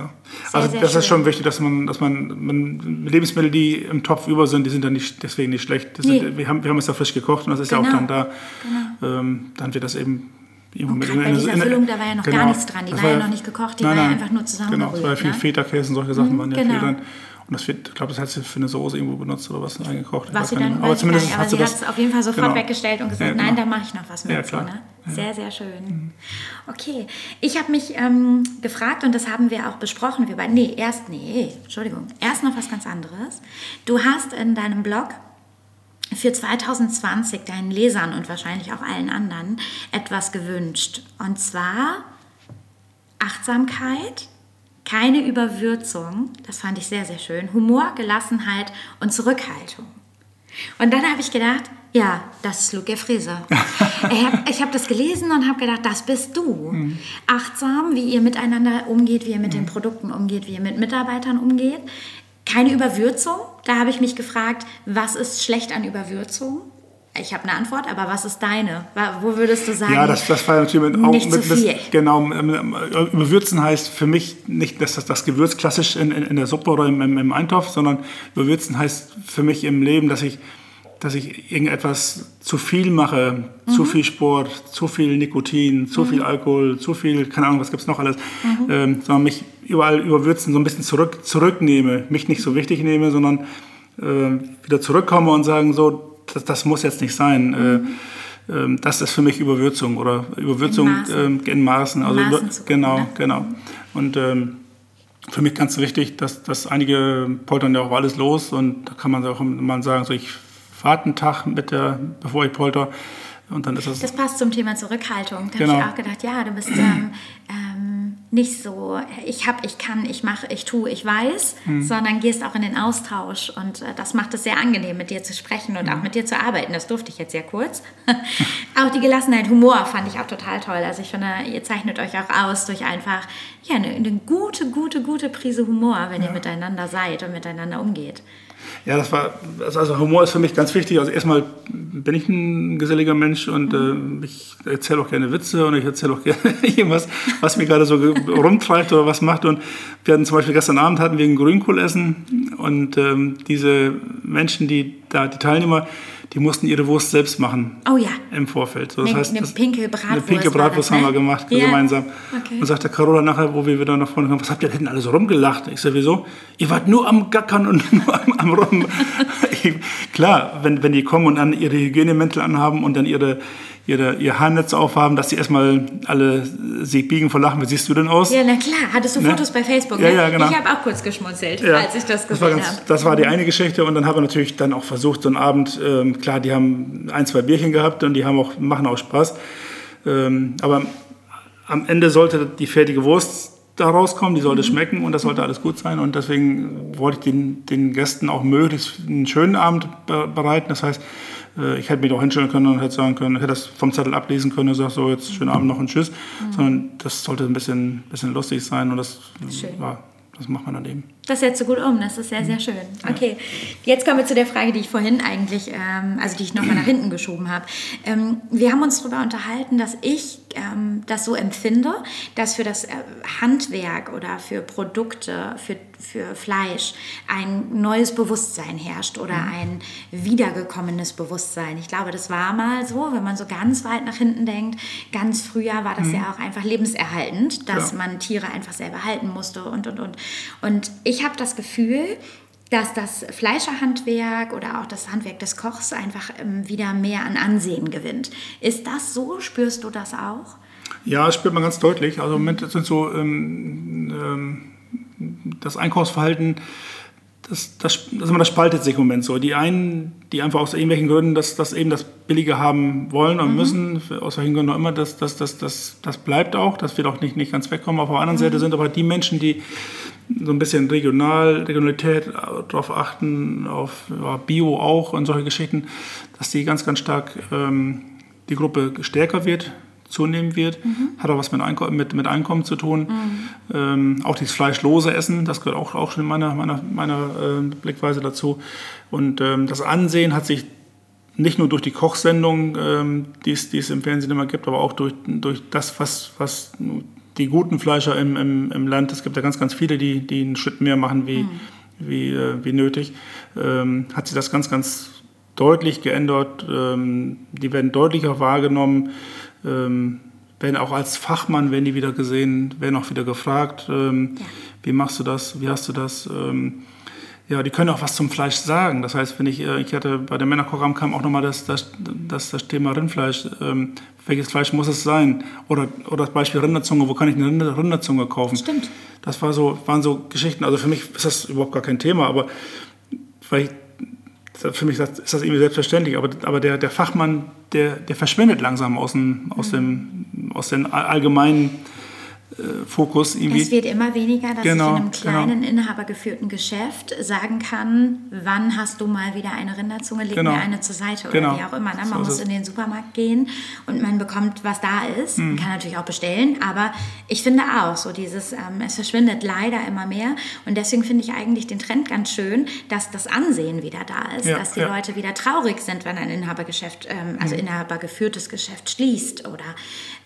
A: Sehr,
B: Also
A: sehr
B: das ist
A: schön.
B: schon wichtig, dass man, dass man, man Lebensmittel, die im Topf über sind, die sind dann nicht deswegen nicht schlecht. Das
A: Nee.
B: sind, wir, haben, wir haben es ja frisch gekocht und das ist ja auch
A: Genau.
B: dann da. Ähm, dann wird das eben
A: Und bei
B: in-
A: dieser
B: in-
A: Füllung, da war ja noch gar nichts dran. Die
B: Das
A: war ja noch nicht gekocht, die war ja einfach nur zusammengerührt,
B: Genau, es war ja viel
A: ne?
B: Feta-Käse und solche Sachen waren ja
A: genau.
B: viel drin. Und das wird, ich glaube, das hat sie für eine Soße irgendwo benutzt oder was eingekocht.
A: Was sie dann, gar nicht, aber
B: hat
A: sie
B: das-
A: hat es auf jeden Fall sofort
B: genau.
A: weggestellt und gesagt,
B: Ja, genau.
A: nein, da mache ich noch was mit.
B: Ja,
A: so, ne? Sehr, sehr schön. Okay, ich habe mich ähm, gefragt und das haben wir auch besprochen. Wir beide, nee, erst, nee, Entschuldigung, erst noch was ganz anderes. Du hast in deinem Blog für 2020 deinen Lesern und wahrscheinlich auch allen anderen etwas gewünscht. Und zwar Achtsamkeit, keine Überwürzung, das fand ich sehr, sehr schön, Humor, Gelassenheit und Zurückhaltung. Und dann habe ich gedacht, ja, das ist Luke Fräser. ich habe das gelesen und habe gedacht, das bist du. Achtsam, wie ihr miteinander umgeht, wie ihr mit den Produkten umgeht, wie ihr mit Mitarbeitern umgeht. Keine Überwürzung. Da habe ich mich gefragt, was ist schlecht an Überwürzung? Ich habe eine Antwort, aber was ist deine? Wo würdest du sagen?
B: Ja, das, das war natürlich mit, auch
A: Nicht
B: mit,
A: zu viel.
B: Mit, genau, ähm, ähm, überwürzen heißt für mich nicht, dass das, das Gewürz klassisch in, in, in der Suppe oder im, im, im Eintopf, sondern überwürzen heißt für mich im Leben, dass ich, dass ich irgendetwas zu viel mache, zu
A: Mhm.
B: viel Sport, zu viel Nikotin, zu viel Alkohol, zu viel, keine Ahnung, was gibt's noch alles,
A: Mhm.
B: ähm, sondern mich überall überwürzen, so ein bisschen zurück, zurücknehme, mich nicht so wichtig nehme, sondern äh, wieder zurückkomme und sagen so, das, das muss jetzt nicht sein. Äh, ähm, das ist für mich Überwürzung oder Überwürzung
A: In Maßen.
B: ähm, in Maßen. Also
A: Maßen zu gucken,
B: genau,
A: ne?
B: genau. Und ähm, für mich ganz wichtig, dass, dass einige poltern ja auch alles los und da kann man auch mal sagen, so ich fahre einen Tag mit der, bevor ich polter und dann ist das.
A: Das passt zum Thema Zurückhaltung. Da
B: Genau.
A: habe ich auch gedacht, ja, du bist ähm, ähm, nicht so, ich habe, ich kann, ich mache, ich tue, ich weiß,
B: Mhm.
A: sondern gehst auch in den Austausch und äh, das macht es sehr angenehm, mit dir zu sprechen und auch mit dir zu arbeiten. Das durfte ich jetzt sehr kurz. auch die Gelassenheit, Humor fand ich auch total toll. Also ich finde, ihr zeichnet euch auch aus durch einfach ja, eine, eine gute, gute, gute Prise Humor, wenn ihr miteinander seid und miteinander umgeht.
B: Ja, das war, also also Humor ist für mich ganz wichtig. Also erstmal bin ich ein geselliger Mensch und äh, ich erzähle auch gerne Witze und ich erzähle auch gerne irgendwas, was mir gerade so rumtreibt oder was macht. Und wir hatten zum Beispiel gestern Abend hatten wir ein Grünkohlessen und ähm, diese Menschen, die da, die Teilnehmer, die mussten ihre Wurst selbst machen
A: Oh ja.
B: im Vorfeld. So,
A: Eine- eine
B: das-
A: pinke Bratwurst
B: Eine pinke Bratwurst
A: das,
B: haben
A: ne?
B: wir gemacht,
A: Ja.
B: gemeinsam.
A: Okay.
B: Und sagte Carola nachher, wo wir wieder nach vorne kamen, was habt ihr denn alle so rumgelacht? Ich sage, wieso? Ihr wart nur am Gackern und nur am, am Rum. Klar, wenn, wenn die kommen und dann ihre Hygienemäntel anhaben und dann ihre, ihre, ihr Haarnetz aufhaben, dass die erstmal alle sich biegen vor Lachen. Wie siehst du denn aus?
A: Ja, na klar. Hattest du
B: Ne?
A: Fotos bei Facebook?
B: Ja,
A: ne?
B: ja, genau.
A: Ich habe auch kurz geschmunzelt,
B: Ja,
A: als ich das gesehen habe.
B: das war die eine Geschichte und dann haben wir natürlich dann auch versucht, so einen Abend, ähm, klar, die haben ein, zwei Bierchen gehabt und die haben auch, machen auch Spaß. Ähm, aber am Ende sollte die fertige Wurst da rauskommen, die sollte mhm. schmecken und das sollte alles gut sein. Und deswegen wollte ich den, den Gästen auch möglichst einen schönen Abend bereiten. Das heißt, ich hätte mich auch hinstellen können und hätte sagen können, hätte das vom Zettel ablesen können und gesagt, so jetzt schönen Abend noch und tschüss. Mhm. Sondern das sollte ein bisschen, bisschen lustig sein und das war das macht man dann eben.
A: Das setzt so gut um, das ist sehr, sehr schön. Okay, jetzt kommen wir zu der Frage, die ich vorhin eigentlich, ähm, also die ich nochmal nach hinten geschoben habe. Ähm, wir haben uns darüber unterhalten, dass ich ähm, das so empfinde, dass für das äh, Handwerk oder für Produkte, für, für Fleisch ein neues Bewusstsein herrscht oder mhm. ein wiedergekommenes Bewusstsein. Ich glaube, das war mal so, wenn man so ganz weit nach hinten denkt. Ganz früher war das mhm. ja auch einfach lebenserhaltend, dass ja. man Tiere einfach selber halten musste und, und, und. Und ich habe das Gefühl, dass das Fleischerhandwerk oder auch das Handwerk des Kochs einfach ähm, wieder mehr an Ansehen gewinnt. Ist das so? Spürst du das auch?
B: Ja, das spürt man ganz deutlich. Also im Moment sind so ähm, ähm, das Einkaufsverhalten das, das, also das spaltet sich im Moment so. Die einen, die einfach aus irgendwelchen Gründen das, das eben das Billige haben wollen und mhm. müssen, aus welchen Gründen auch immer, das, das, das, das, das bleibt auch, das wird auch nicht, nicht ganz wegkommen. Auf der anderen mhm. Seite sind aber die Menschen, die so ein bisschen regional, Regionalität darauf achten, auf ja, Bio auch und solche Geschichten, dass die ganz, ganz stark ähm, die Gruppe stärker wird zunehmen wird. Mhm. Hat auch was mit, Einko mit, mit Einkommen zu tun. Mhm. Ähm, auch dieses fleischlose Essen, das gehört auch, auch schon in meiner, meiner, meiner äh, Blickweise dazu. Und ähm, das Ansehen hat sich nicht nur durch die Kochsendung, ähm, die es im Fernsehen immer gibt, aber auch durch, durch das, was, was die guten Fleischer im, im, im Land, es gibt ja ganz, ganz viele, die, die einen Schritt mehr machen wie, mhm. wie, äh, wie nötig, ähm, hat sich das ganz, ganz deutlich geändert. Ähm, die werden deutlicher wahrgenommen ähm, werden auch als Fachmann, werden die wieder gesehen, werden auch wieder gefragt, ähm, ja. wie machst du das, wie hast du das. Ähm, ja, die können auch was zum Fleisch sagen. Das heißt, wenn ich, äh, ich hatte bei dem Männerprogramm kam auch nochmal das, das, das, das Thema Rindfleisch. Ähm, welches Fleisch muss es sein? Oder, oder das Beispiel Rinderzunge, wo kann ich eine Rinderzunge kaufen?
A: Stimmt.
B: Das war so, waren so Geschichten. Also für mich ist das überhaupt gar kein Thema, aber weil ich für mich ist das irgendwie selbstverständlich, aber, aber der, der Fachmann, der, der verschwindet langsam aus, dem, aus, dem, aus den allgemeinen Fokus irgendwie.
A: Es wird immer weniger, dass genau, ich in einem genau. kleinen, genau. inhabergeführten Geschäft sagen kann, wann hast du mal wieder eine Rinderzunge, leg genau. mir eine zur Seite oder genau. wie auch immer. Ne? Man so muss in den Supermarkt gehen und man bekommt, was da ist. Mhm. Man kann natürlich auch bestellen, aber ich finde auch so dieses, ähm, es verschwindet leider immer mehr und deswegen finde ich eigentlich den Trend ganz schön, dass das Ansehen wieder da ist, ja, dass die ja. Leute wieder traurig sind, wenn ein Inhabergeschäft, ähm, also mhm. inhabergeführtes Geschäft schließt oder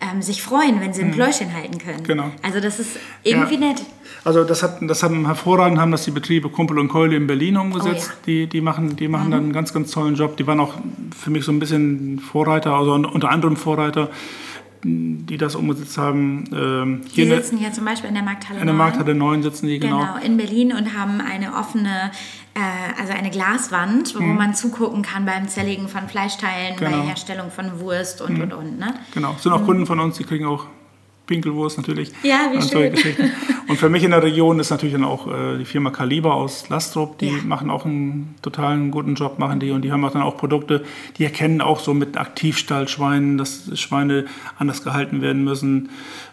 A: ähm, sich freuen, wenn sie ein mhm. Pläuschen halten können. Genau. Also das ist irgendwie ja. nett.
B: Also das hat, das haben hervorragend haben das die Betriebe Kumpel und Keule in Berlin umgesetzt. Oh, ja. Die, die machen, die machen mhm. dann einen ganz, ganz tollen Job. Die waren auch für mich so ein bisschen Vorreiter, also unter anderem Vorreiter die das umgesetzt haben.
A: Ähm, die sitzen hier zum Beispiel in der Markthalle 9.
B: In der Markthalle 9 sitzen die, genau.
A: Genau, in Berlin und haben eine offene, äh, also eine Glaswand, wo mhm. man zugucken kann beim Zerlegen von Fleischteilen, genau. bei Herstellung von Wurst und, mhm. und, und. Ne?
B: Genau, es sind auch mhm. Kunden von uns, die kriegen auch Pinkelwurst natürlich.
A: Ja, wie und schön.
B: Geschichten. Und für mich in der Region ist natürlich dann auch äh, die Firma Kaliber aus Lastrup, die ja. machen auch einen totalen guten Job, machen die und die haben auch dann auch Produkte, die erkennen auch so mit Aktivstallschweinen, dass Schweine anders gehalten werden müssen,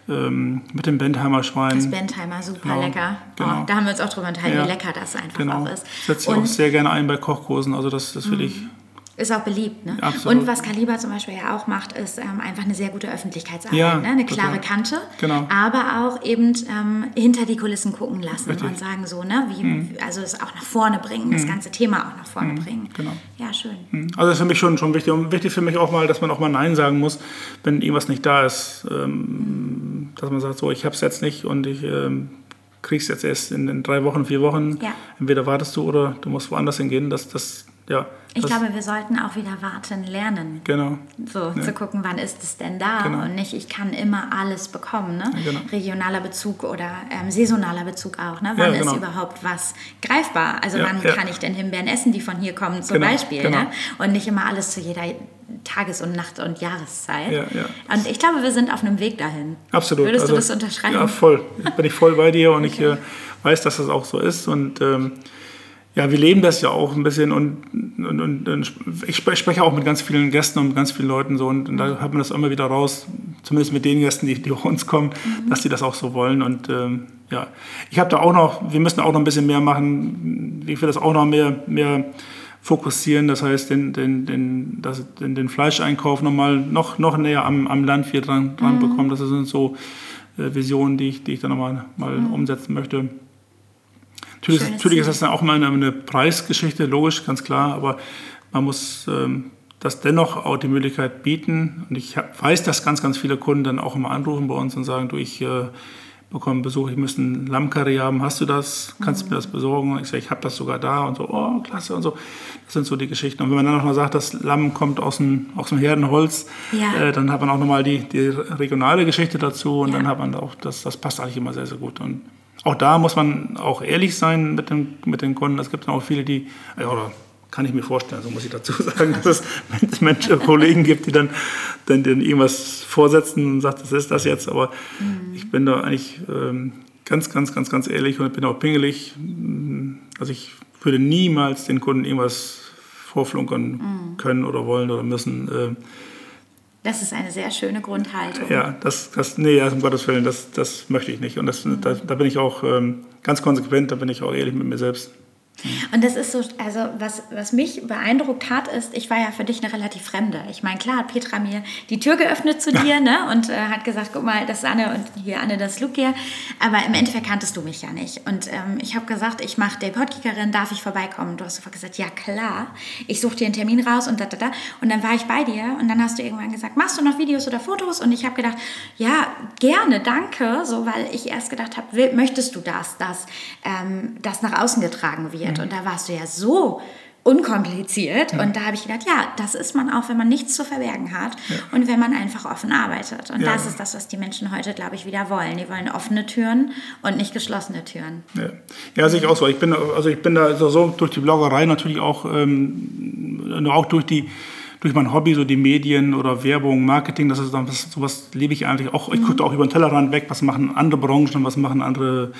B: ähm, mit dem Bentheimer Schwein. Das
A: Bentheimer, super genau, lecker. Genau. Oh, da haben wir uns auch drüber unterhalten, ja. wie lecker das einfach genau. auch ist.
B: Setze ich auch sehr gerne ein bei Kochkursen, also das, das will mhm. ich
A: ist auch beliebt. Ne? Und was Kaliber zum Beispiel ja auch macht, ist ähm, einfach eine sehr gute Öffentlichkeitsarbeit. Ja, ne? Eine total. klare Kante, genau. aber auch eben ähm, hinter die Kulissen gucken lassen Richtig. und sagen so, ne? Wie, mhm. also es auch nach vorne bringen, mhm. das ganze Thema auch nach vorne mhm. bringen. Genau. Ja, schön.
B: Mhm. Also das ist für mich schon, schon wichtig. Und wichtig für mich auch mal, dass man auch mal Nein sagen muss, wenn irgendwas nicht da ist. Ähm, dass man sagt, so, ich habe es jetzt nicht und ich ähm, kriegst jetzt erst in, in, drei Wochen, vier Wochen. Ja. Entweder wartest du oder du musst woanders hingehen. Das, das ja,
A: ich glaube, wir sollten auch wieder warten lernen.
B: Genau.
A: So ja. zu gucken, wann ist es denn da genau. und nicht, ich kann immer alles bekommen. Ne? Ja, genau. Regionaler Bezug oder ähm, saisonaler Bezug auch. Ne? Wann ja, genau. ist überhaupt was greifbar? Also wann kann ich denn Himbeeren essen, die von hier kommen zum genau, Beispiel? Genau. Ne? Und nicht immer alles zu jeder Tages- und Nacht- und Jahreszeit. Ja, ja. Und ich glaube, wir sind auf einem Weg dahin.
B: Absolut.
A: Würdest also, du das unterschreiben?
B: Ja, voll. Bin ich voll bei dir und okay. ich äh, weiß, dass das auch so ist. Und ähm, ja, wir leben das ja auch ein bisschen und, und, und ich spreche auch mit ganz vielen Gästen und mit ganz vielen Leuten so und, und da hört man das immer wieder raus. zumindest mit den Gästen, die, die bei uns kommen, mhm. dass die das auch so wollen. Und ähm, ja, ich habe da auch noch, wir müssen auch noch ein bisschen mehr machen. Ich will das auch noch mehr, mehr fokussieren. Das heißt, den, den, den, das, den, den Fleischeinkauf nochmal noch, noch näher am, am Landwirt dran, dran mhm. bekommen. Das sind so äh, Visionen, die ich, die ich dann nochmal mal mhm. umsetzen möchte. Natürlich, natürlich ist das dann auch mal eine, eine, Preisgeschichte, logisch, ganz klar, aber man muss ähm, das dennoch auch die Möglichkeit bieten. Und ich weiß, dass ganz, ganz viele Kunden dann auch immer anrufen bei uns und sagen, du, ich äh, bekomme Besuch, ich müsste ein Lammkarree haben, hast du das? Kannst du mhm. mir das besorgen? Und ich sage, ich habe das sogar da und so, oh, klasse und so. Das sind so die Geschichten. Und wenn man dann noch mal sagt, das Lamm kommt aus dem, aus dem Herdenholz, ja. äh, dann hat man auch nochmal die, die regionale Geschichte dazu und ja. dann hat man auch, das, das passt eigentlich immer sehr, sehr gut. Und auch da muss man auch ehrlich sein mit den, mit den Kunden. Es gibt auch viele, die, oder kann ich mir vorstellen, so muss ich dazu sagen, dass es Menschen, Kollegen gibt, die dann, dann, dann irgendwas vorsetzen und sagen, das ist das jetzt. Aber mhm. ich bin da eigentlich ähm, ganz, ganz, ganz, ganz ehrlich und bin auch pingelig. Also ich würde niemals den Kunden irgendwas vorflunkern mhm. können oder wollen oder müssen. Äh,
A: das ist eine sehr schöne Grundhaltung.
B: Ja, das, das nee, um Gottes Willen, das, das möchte ich nicht. Und das, mhm. da, da, bin ich auch ähm, ganz konsequent, da bin ich auch ehrlich mit mir selbst.
A: Und das ist so, also was, was mich beeindruckt hat, ist, ich war ja für dich eine relativ Fremde. Ich meine, klar hat Petra mir die Tür geöffnet zu dir ne, und äh, hat gesagt, guck mal, das ist Anne und hier Anne, das ist Luke hier. Aber im Endeffekt kanntest du mich ja nicht. Und ähm, ich habe gesagt, ich mache der Podkickerin, darf ich vorbeikommen? Du hast sofort gesagt, ja klar. Ich suche dir einen Termin raus und da, da, da. Und dann war ich bei dir und dann hast du irgendwann gesagt, machst du noch Videos oder Fotos? Und ich habe gedacht, ja, gerne, danke. So, weil ich erst gedacht habe, möchtest du das, dass ähm, das nach außen getragen wird? Mhm. Und da warst du ja so unkompliziert. Mhm. Und da habe ich gedacht, ja, das ist man auch, wenn man nichts zu verbergen hat ja. und wenn man einfach offen arbeitet. Und ja. das ist das, was die Menschen heute, glaube ich, wieder wollen. Die wollen offene Türen und nicht geschlossene Türen.
B: Ja, ja sehe ich auch so. Ich bin, also ich bin da so, durch die Bloggerei natürlich auch, ähm, auch durch die durch mein Hobby, so die Medien oder Werbung, Marketing, das ist dann das, sowas lebe ich eigentlich auch. Ich mhm. gucke auch über den Tellerrand weg, was machen andere Branchen, was machen andere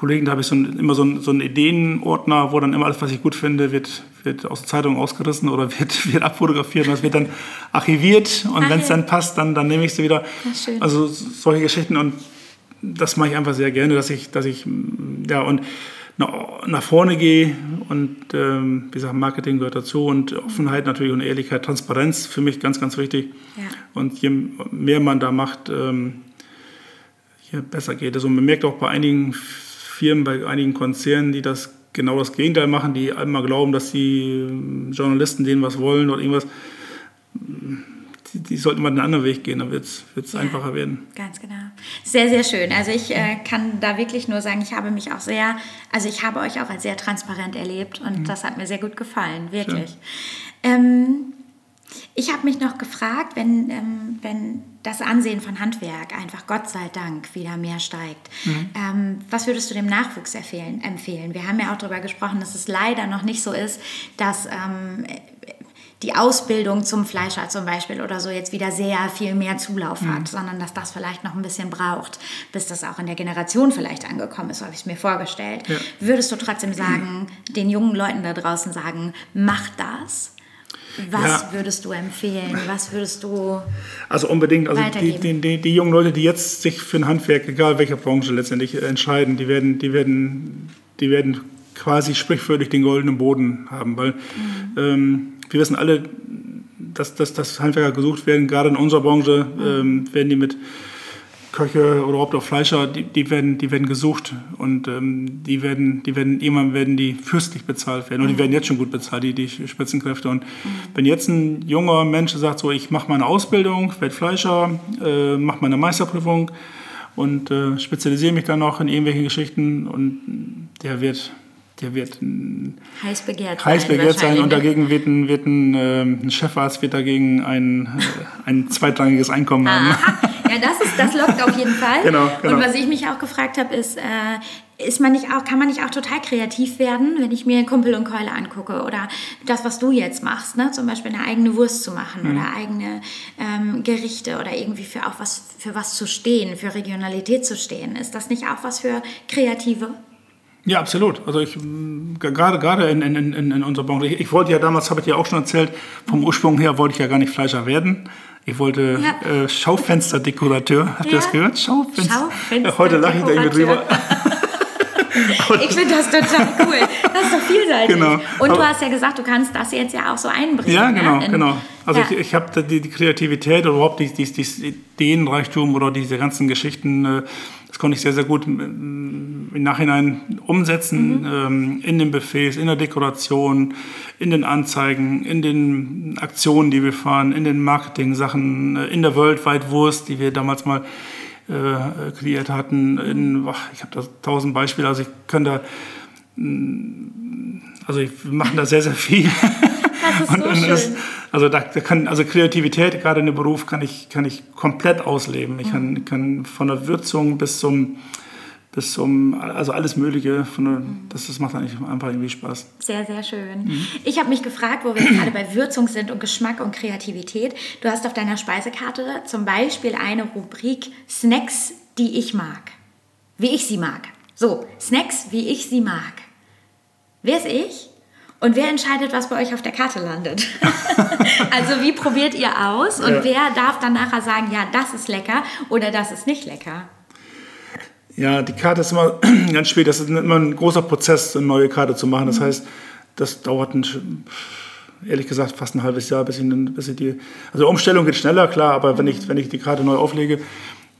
B: Kollegen, da habe ich so ein, immer so, ein, so einen Ideenordner, wo dann immer alles, was ich gut finde, wird, wird aus der Zeitung ausgerissen oder wird, wird abfotografiert und das wird dann archiviert und wenn es dann passt, dann, dann nehme ich sie wieder. Also solche Geschichten und das mache ich einfach sehr gerne, dass ich, dass ich ja und nach vorne gehe und ähm, wie gesagt, Marketing gehört dazu und Offenheit natürlich und Ehrlichkeit, Transparenz für mich ganz, ganz wichtig. Ja. Und je mehr man da macht, ähm, je besser geht es. Und man merkt auch bei einigen Firmen, bei einigen Konzernen, die das genau das Gegenteil machen, die einmal glauben, dass die ähm, Journalisten denen was wollen oder irgendwas. Die, die sollten mal einen anderen Weg gehen, dann wird es ja, einfacher werden.
A: Ganz genau. Sehr, sehr schön. Also ich äh, kann da wirklich nur sagen, ich habe mich auch sehr, also ich habe euch auch als sehr transparent erlebt und mhm. das hat mir sehr gut gefallen, wirklich. Ähm, ich habe mich noch gefragt, wenn, ähm, wenn das Ansehen von Handwerk einfach Gott sei Dank wieder mehr steigt, mhm. ähm, was würdest du dem Nachwuchs empfehlen, empfehlen? Wir haben ja auch darüber gesprochen, dass es leider noch nicht so ist, dass ähm, die Ausbildung zum Fleischer zum Beispiel oder so jetzt wieder sehr viel mehr Zulauf mhm. hat, sondern dass das vielleicht noch ein bisschen braucht, bis das auch in der Generation vielleicht angekommen ist, so habe ich es mir vorgestellt. Ja. Würdest du trotzdem sagen, mhm. den jungen Leuten da draußen sagen, mach das? Was ja. würdest du empfehlen? Was würdest du
B: Also unbedingt, also die, die, die, die, jungen Leute, die jetzt sich für ein Handwerk, egal welcher Branche letztendlich entscheiden, die werden, die werden, die werden quasi sprichwörtlich den goldenen Boden haben, weil mhm. ähm, wir wissen alle, dass, dass, dass Handwerker gesucht werden, gerade in unserer Branche mhm. ähm, werden die mit Köche oder überhaupt auch Fleischer, die, die, werden, die werden gesucht und ähm, die werden, die werden, irgendwann werden die fürstlich bezahlt werden. Und die mhm. werden jetzt schon gut bezahlt, die, die Spitzenkräfte. Und mhm. wenn jetzt ein junger Mensch sagt, so ich mache meine Ausbildung, werde Fleischer, äh, mache meine Meisterprüfung und äh, spezialisiere mich dann noch in irgendwelchen Geschichten und der wird der wird
A: heiß begehrt
B: heiß sein, begehrt sein und dagegen wird ein, wird ein, äh, ein Chefarzt wird dagegen ein, äh, ein zweitrangiges Einkommen haben.
A: Ja, das ist das lockt auf jeden Fall. Genau, genau. Und was ich mich auch gefragt habe, ist, äh, ist man nicht auch, kann man nicht auch total kreativ werden, wenn ich mir Kumpel und Keule angucke oder das, was du jetzt machst, ne? zum Beispiel eine eigene Wurst zu machen mhm. oder eigene ähm, Gerichte oder irgendwie für auch was für was zu stehen, für Regionalität zu stehen. Ist das nicht auch was für Kreative?
B: Ja, absolut. Also ich gerade gerade in, in, in, in unserer Branche. Ich, ich wollte ja damals, habe ich dir auch schon erzählt, vom Ursprung her wollte ich ja gar nicht Fleischer werden. Ich wollte
A: Ja.
B: äh, Schaufensterdekorateur. Habt ihr
A: Ja.
B: das gehört? Schaufenster.
A: Schaufensterdekorateur.
B: Heute lache ich da irgendwie drüber.
A: Ich finde das total cool. Das ist so vielseitig.
B: Genau.
A: Und du
B: Aber-
A: hast ja gesagt, du kannst das jetzt ja auch so einbringen.
B: Ja, genau,
A: ne? In-
B: genau. Also
A: ja.
B: ich, ich habe die, die Kreativität oder überhaupt die, die, die Ideenreichtum oder diese ganzen Geschichten, äh, das konnte ich sehr, sehr gut im Nachhinein umsetzen ähm, in den Buffets, in der Dekoration, in den Anzeigen, in den Aktionen, die wir fahren, in den Marketing-Sachen, äh, in der Worldwide Wurst, die wir damals mal äh, kreiert hatten. In, ach, ich habe da tausend Beispiele, also ich könnte da also ich, wir machen da sehr, sehr viel.
A: Das ist so schön.
B: also da, da kann, also Kreativität, gerade in dem Beruf, kann ich, kann ich komplett ausleben. Ich kann, kann von der Würzung bis zum, bis zum, also alles Mögliche, von der, das, das macht eigentlich einfach irgendwie Spaß.
A: Sehr, sehr schön.
B: Mhm.
A: Ich habe mich gefragt, wo wir gerade bei Würzung sind und Geschmack und Kreativität. Du hast auf deiner Speisekarte zum Beispiel eine Rubrik Snacks, die ich mag. Wie ich sie mag. So, Snacks, wie ich sie mag. Wer ist ich? Und wer entscheidet, was bei euch auf der Karte landet? also wie probiert ihr aus und
B: Ja.
A: wer darf dann nachher sagen, ja, das ist lecker oder das ist nicht lecker?
B: Ja, die Karte ist immer ganz spät. Das ist immer ein großer Prozess, eine neue Karte zu machen. Das heißt, das dauert ein, ehrlich gesagt fast ein halbes Jahr, bis ich, bis ich die. Also die Umstellung geht schneller, klar, aber wenn ich, wenn ich die Karte neu auflege,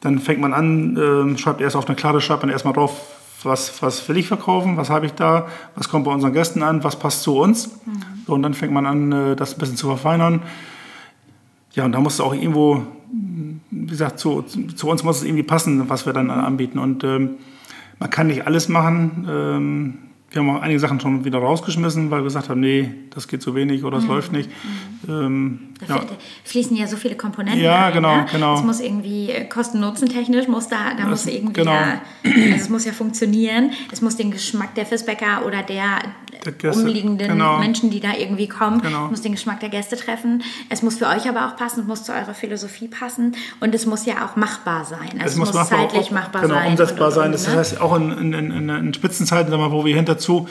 B: dann fängt man an, ähm, schreibt erst auf eine Karte, schreibt man erstmal drauf, was, was will ich verkaufen, was habe ich da, was kommt bei unseren Gästen an, was passt zu uns. So, und dann fängt man an, äh, das ein bisschen zu verfeinern. Ja, und da muss es auch irgendwo, wie gesagt, zu, zu uns muss es irgendwie passen, was wir dann anbieten. Und ähm, man kann nicht alles machen. Ähm, wir haben auch einige Sachen schon wieder rausgeschmissen, weil wir gesagt haben, nee, das geht zu wenig oder es läuft nicht. Ähm,
A: Da
B: ja.
A: fl- fließen ja so viele Komponenten
B: Ja,
A: rein.
B: genau,
A: ne?
B: genau.
A: Es muss irgendwie äh, kosten-nutzen-technisch, muss da, da muss irgendwie
B: genau.
A: ja, also es muss ja funktionieren. Es muss den Geschmack der Fischbäcker oder der,
B: Der Gäste,
A: umliegenden
B: genau.
A: Menschen, die da irgendwie kommen,
B: Genau.
A: muss den Geschmack der Gäste treffen. Es muss für euch aber auch passen, es muss zu eurer Philosophie passen und es muss ja auch machbar sein. Also es, muss,
B: machbar-
A: zeitlich machbar
B: genau,
A: sein.
B: umsetzbar
A: und, und,
B: sein.
A: und,
B: Das
A: ne?
B: heißt, auch in, in, in, in Spitzenzeiten, wo wir hinterzu,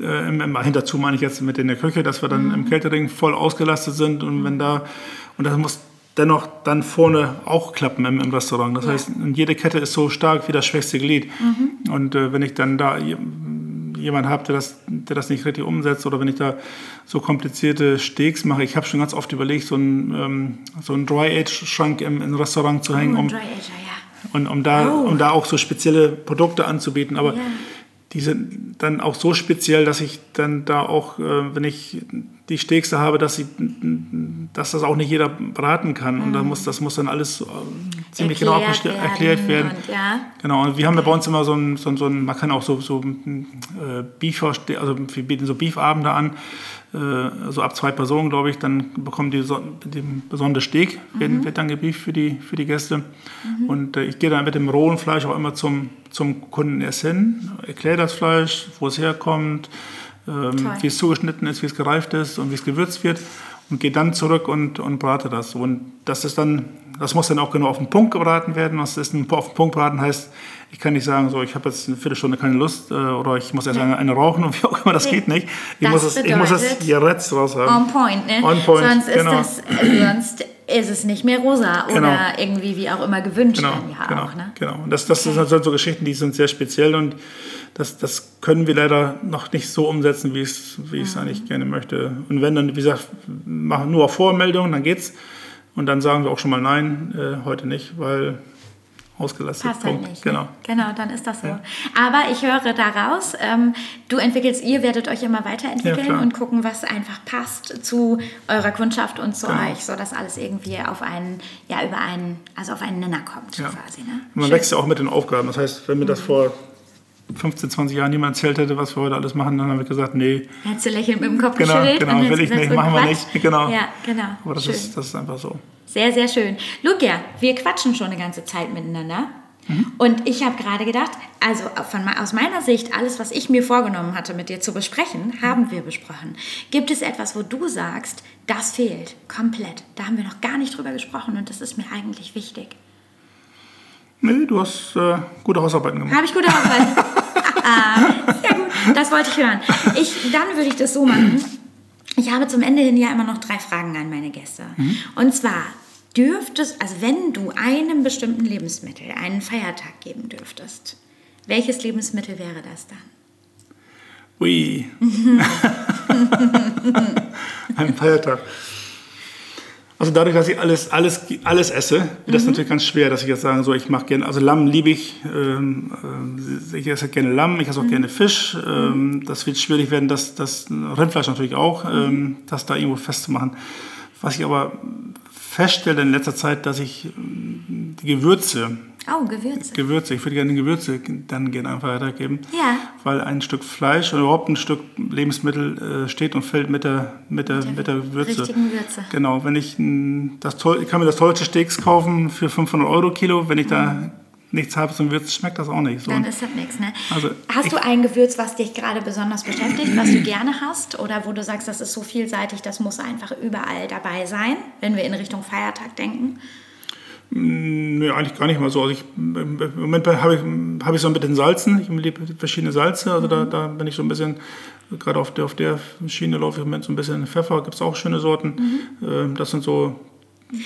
B: äh, im, hinterzu meine ich jetzt mit in der Küche, dass wir dann
A: Mhm.
B: im Catering voll ausgelastet sind und wenn da, und das muss dennoch dann vorne auch klappen im, im Restaurant. Das heißt, jede Kette ist so stark wie das schwächste Glied.
A: Mhm.
B: Und äh, wenn ich dann da jemand habe, der das, der das nicht richtig umsetzt oder wenn ich da so komplizierte Steaks mache, ich habe schon ganz oft überlegt, so einen, ähm, so einen Dry-Age-Schrank im, im Restaurant zu hängen,
A: Oh,
B: um,
A: Ager, ja.
B: und um da,
A: Oh.
B: um da auch so spezielle Produkte anzubieten. Aber
A: Ja.
B: Die sind dann auch so speziell, dass ich dann da auch, äh, wenn ich die Steaks da habe, dass, sie, dass das auch nicht jeder braten kann. Und da muss, das muss dann alles äh, ziemlich genau
A: Mhm. Erklärt
B: abgeste-
A: werden
B: erklärt werden.
A: und ja.
B: Genau, und wir haben ja bei uns immer so ein, so ein, so ein man kann auch so, so äh, Beef, also wir bieten so Beefabende an, äh, so ab zwei Personen, glaube ich, dann bekommen die so, den besonderen Steak, wird, wird dann gebieft für die, für die Gäste. Und äh, ich gehe dann mit dem rohen Fleisch auch immer zum, zum Kunden erst hin, erkläre das Fleisch, wo es herkommt, ähm, wie es zugeschnitten ist, wie es gereift ist und wie es gewürzt wird und gehe dann zurück und, und brate das. Und das ist dann, das muss dann auch genau auf den Punkt gebraten werden. Was ist ein, auf den Punkt braten heißt, ich kann nicht sagen, so ich habe jetzt eine Viertelstunde keine Lust äh, oder ich muss erst eine, eine rauchen und wie auch immer, das
A: Nee.
B: geht nicht. Ich
A: Das
B: muss es, ich muss es jetzt raus haben.
A: On point, ne?
B: On point,
A: sonst, ist
B: genau.
A: das, äh, sonst ist es nicht mehr rosa
B: Genau.
A: oder irgendwie wie auch immer gewünscht
B: Genau,
A: ja
B: genau,
A: auch, ne?
B: genau. Und das, das sind halt so Geschichten, die sind sehr speziell und das, das können wir leider noch nicht so umsetzen, wie ich es wie es
A: Mhm.
B: eigentlich gerne möchte. Und wenn dann, wie gesagt, machen nur auf Vormeldung, dann geht's. Und dann sagen wir auch schon mal nein, äh, heute nicht, weil ausgelastet.
A: Passt halt
B: Punkt.
A: nicht.
B: Genau.
A: Ne? Genau, dann ist das so. Aber ich höre daraus, ähm, du entwickelst, ihr werdet euch immer weiterentwickeln
B: Ja,
A: und gucken, was einfach passt zu eurer Kundschaft und zu
B: Genau.
A: euch, sodass alles irgendwie auf einen, ja, über einen, also auf einen Nenner kommt
B: Ja.
A: quasi. Ne?
B: Man
A: Schön.
B: wächst ja auch mit den Aufgaben. Das heißt, wenn mir
A: Mhm.
B: das vor 15, 20 Jahren jemand erzählt hätte, was wir heute alles machen, dann habe ich gesagt, nee,
A: Hättest du lächelnd mit dem Kopf
B: Genau,
A: geschüttelt?
B: genau, will ich nicht, machen wir nicht, genau.
A: Ja, genau.
B: aber das
A: Schön.
B: ist, das ist einfach so.
A: Sehr, sehr schön. Lucia, wir quatschen schon eine ganze Zeit miteinander.
B: Mhm.
A: Und ich habe gerade gedacht, also von, aus meiner Sicht, alles, was ich mir vorgenommen hatte, mit dir zu besprechen, haben wir besprochen. Gibt es etwas, wo du sagst, das fehlt komplett? Da haben wir noch gar nicht drüber gesprochen und das ist mir eigentlich wichtig.
B: Nee, du hast äh, gute Hausarbeiten gemacht.
A: Habe ich gute Arbeit? Sehr gut, das wollte ich hören. Ich, dann würde ich das so machen. Ich habe zum Ende hin ja immer noch drei Fragen an meine Gäste. Und zwar dürftest, also wenn du einem bestimmten Lebensmittel einen Feiertag geben dürftest, welches Lebensmittel wäre das dann?
B: Ui. Ein Feiertag. Also dadurch, dass ich alles, alles, alles esse, wird mhm. das natürlich ganz schwer, dass ich jetzt sagen so, ich mache gerne, also Lamm liebe ich, ähm, äh, ich esse gerne Lamm, ich esse auch mhm. gerne Fisch. Ähm, mhm. das wird schwierig werden, das, das Rindfleisch natürlich auch, mhm. ähm, das da irgendwo festzumachen. Was ich aber feststelle in letzter Zeit, dass ich ähm, die Gewürze,
A: Oh, Gewürze.
B: Gewürze. Ich würde gerne Gewürze dann gerne einfach weitergeben.
A: Ja.
B: Weil ein Stück Fleisch oder überhaupt ein Stück Lebensmittel äh, steht und fällt mit der, mit der, mit der, mit der Würze.
A: Richtigen Würze.
B: Genau. Wenn ich, das, ich kann mir das tollste Steaks kaufen für 500 Euro Kilo. Wenn ich da mhm. nichts habe zum Würzen, schmeckt das auch nicht.
A: So. Dann ist das nichts, ne? Also hast du ein Gewürz, was dich gerade besonders beschäftigt, was du gerne hast? Oder wo du sagst, das ist so vielseitig, das muss einfach überall dabei sein, wenn wir in Richtung Feiertag denken?
B: Nee, eigentlich gar nicht mal so. Also ich, Im Moment habe ich, habe ich so mit den Salzen, ich liebe verschiedene Salze, also mhm. da, da bin ich so ein bisschen, gerade auf der, auf der Schiene laufe ich im Moment so ein bisschen Pfeffer, gibt es auch schöne Sorten. Mhm. Ähm, das sind so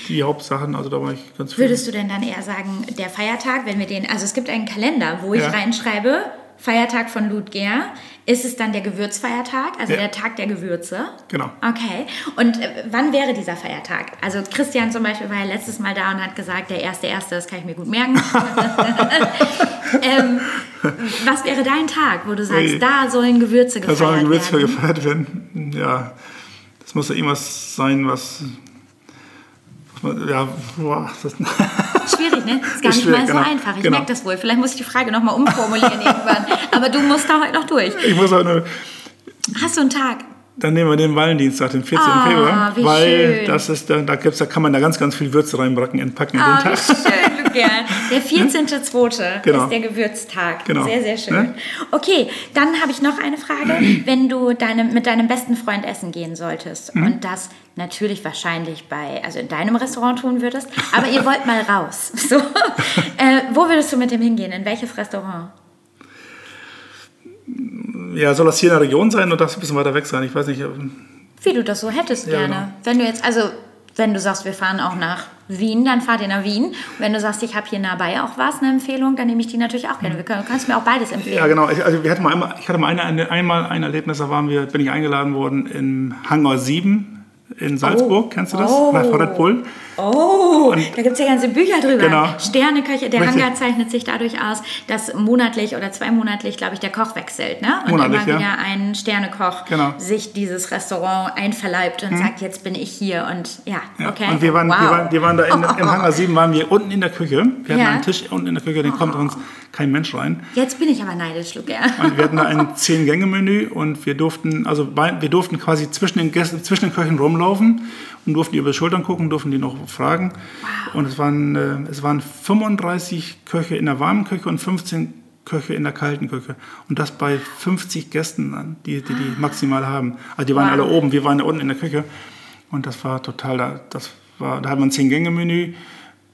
B: die Hauptsachen, also da war ich ganz
A: viel. Würdest du denn dann eher sagen, der Feiertag, wenn wir den, also es gibt einen Kalender, wo ich ja. reinschreibe, Feiertag von Ludger. Ist es dann der Gewürzfeiertag, also ja. der Tag der Gewürze?
B: Genau.
A: Okay. Und äh, wann wäre dieser Feiertag? Also Christian zum Beispiel war ja letztes Mal da und hat gesagt, der erste erste, das kann ich mir gut merken. ähm, was wäre dein Tag, wo du sagst, da sollen Gewürze gefeiert werden? Da sollen Gewürze werden?
B: gefeiert werden. Ja, das muss ja irgendwas sein, was ja, boah,
A: das Schwierig, ne? Das ist gar ist nicht mal so genau. einfach. Ich genau. merke das wohl. Vielleicht muss ich die Frage nochmal umformulieren irgendwann. Aber du musst da heute noch durch.
B: Ich muss heute noch.
A: Hast du einen Tag?
B: Dann nehmen wir den Valentinstag, den 14. Oh, Februar. weil schön. das ist, da, da, gibt's, da kann man da ganz, ganz viel Würze reinbracken, entpacken in den Tag.
A: Schön, gern. Der 14.2. Genau. ist der Gewürztag. Genau. Sehr, sehr schön. Ne? Okay, dann habe ich noch eine Frage. Wenn du deine, mit deinem besten Freund essen gehen solltest mhm. und das natürlich wahrscheinlich bei, also in deinem Restaurant tun würdest, aber ihr wollt mal raus. So, äh, wo würdest du mit dem hingehen? In welches Restaurant?
B: Ja, soll das hier in der Region sein oder darf es ein bisschen weiter weg sein? Ich weiß nicht.
A: Wie du das so hättest ja, gerne. Genau. Wenn du jetzt, also wenn du sagst, wir fahren auch nach Wien, dann fahrt ihr nach Wien. Und wenn du sagst, ich habe hier nahebei auch was, eine Empfehlung, dann nehme ich die natürlich auch gerne. Du kannst mir auch beides empfehlen.
B: Ja, genau. Ich, also wir hatten mal einmal, ich hatte mal eine, einmal ein Erlebnis, da waren wir, bin ich eingeladen worden im Hangar 7 in Salzburg, oh. kennst du das? Oh. Bei Bull.
A: Oh, und da gibt es ja ganze Bücher drüber. Genau. Sterneköche, der Richtig. Hangar zeichnet sich dadurch aus, dass monatlich oder zweimonatlich, glaube ich, der Koch wechselt. Ne? Und monatlich, immer wieder ja. ein Sternekoch genau. sich dieses Restaurant einverleibt und hm. sagt, jetzt bin ich hier und ja, ja. okay.
B: Und wir waren, wow. wir waren, wir waren da in, oh, oh, im Hangar 7, waren wir unten in der Küche. Wir hatten einen Tisch unten in der Küche, den kommt uns kein Mensch rein.
A: Jetzt bin ich aber neidisch, Luke.
B: Und wir hatten da ein Zehn-Gänge-Menü und wir durften, also wir durften quasi zwischen den, Gästen, zwischen den Köchen rumlaufen und durften die über die Schultern gucken, durften die noch fragen. Wow. Und es waren, äh, es waren 35 Köche in der warmen Küche und 15 Köche in der kalten Küche. Und das bei 50 Gästen, die die, die maximal haben. Also die waren wow. alle oben, wir waren ja unten in der Küche. Und das war total, das war, da hat man ein Zehn-Gänge-Menü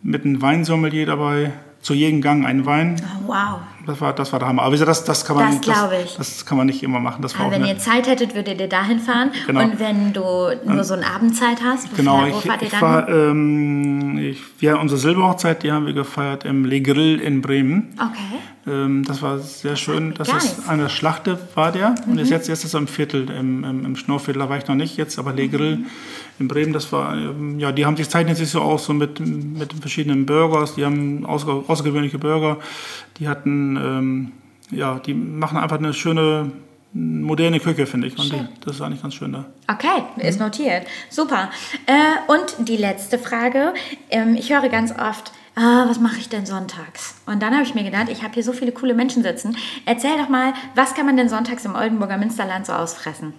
B: mit einem Weinsommelier dabei, zu jedem Gang einen Wein.
A: Oh, wow.
B: Das war, das war der Hammer. Aber das, das kann man,
A: das, das,
B: das, kann man nicht immer machen. Das
A: Aber wenn ihr Zeit hättet, würdet ihr dahin fahren. Genau. Und wenn du nur so eine Abendzeit hast,
B: wo, genau, fährt, wo ich, fahrt ihr dann? War, ähm, ich, ja, unsere Silberhochzeit, die haben wir gefeiert im Le Grill in Bremen.
A: Okay.
B: Ähm, das war sehr schön. Das ist eine Schlachte war der. Mhm. Und jetzt, jetzt ist es im Viertel, im, im, im Schnurrviertel, da war ich noch nicht jetzt, aber Le Grill. Mhm in Bremen, das war, ähm, ja, die haben sich zeichnet sich so aus, so mit, mit verschiedenen Burgers, die haben außergewöhnliche Burger, die hatten, ähm, ja, die machen einfach eine schöne, moderne Küche, finde ich. Und die, das ist eigentlich ganz schön da.
A: Okay, ist notiert. Super. Äh, und die letzte Frage. Ähm, ich höre ganz oft, ah, was mache ich denn sonntags? Und dann habe ich mir gedacht, ich habe hier so viele coole Menschen sitzen. Erzähl doch mal, was kann man denn sonntags im Oldenburger Münsterland so ausfressen?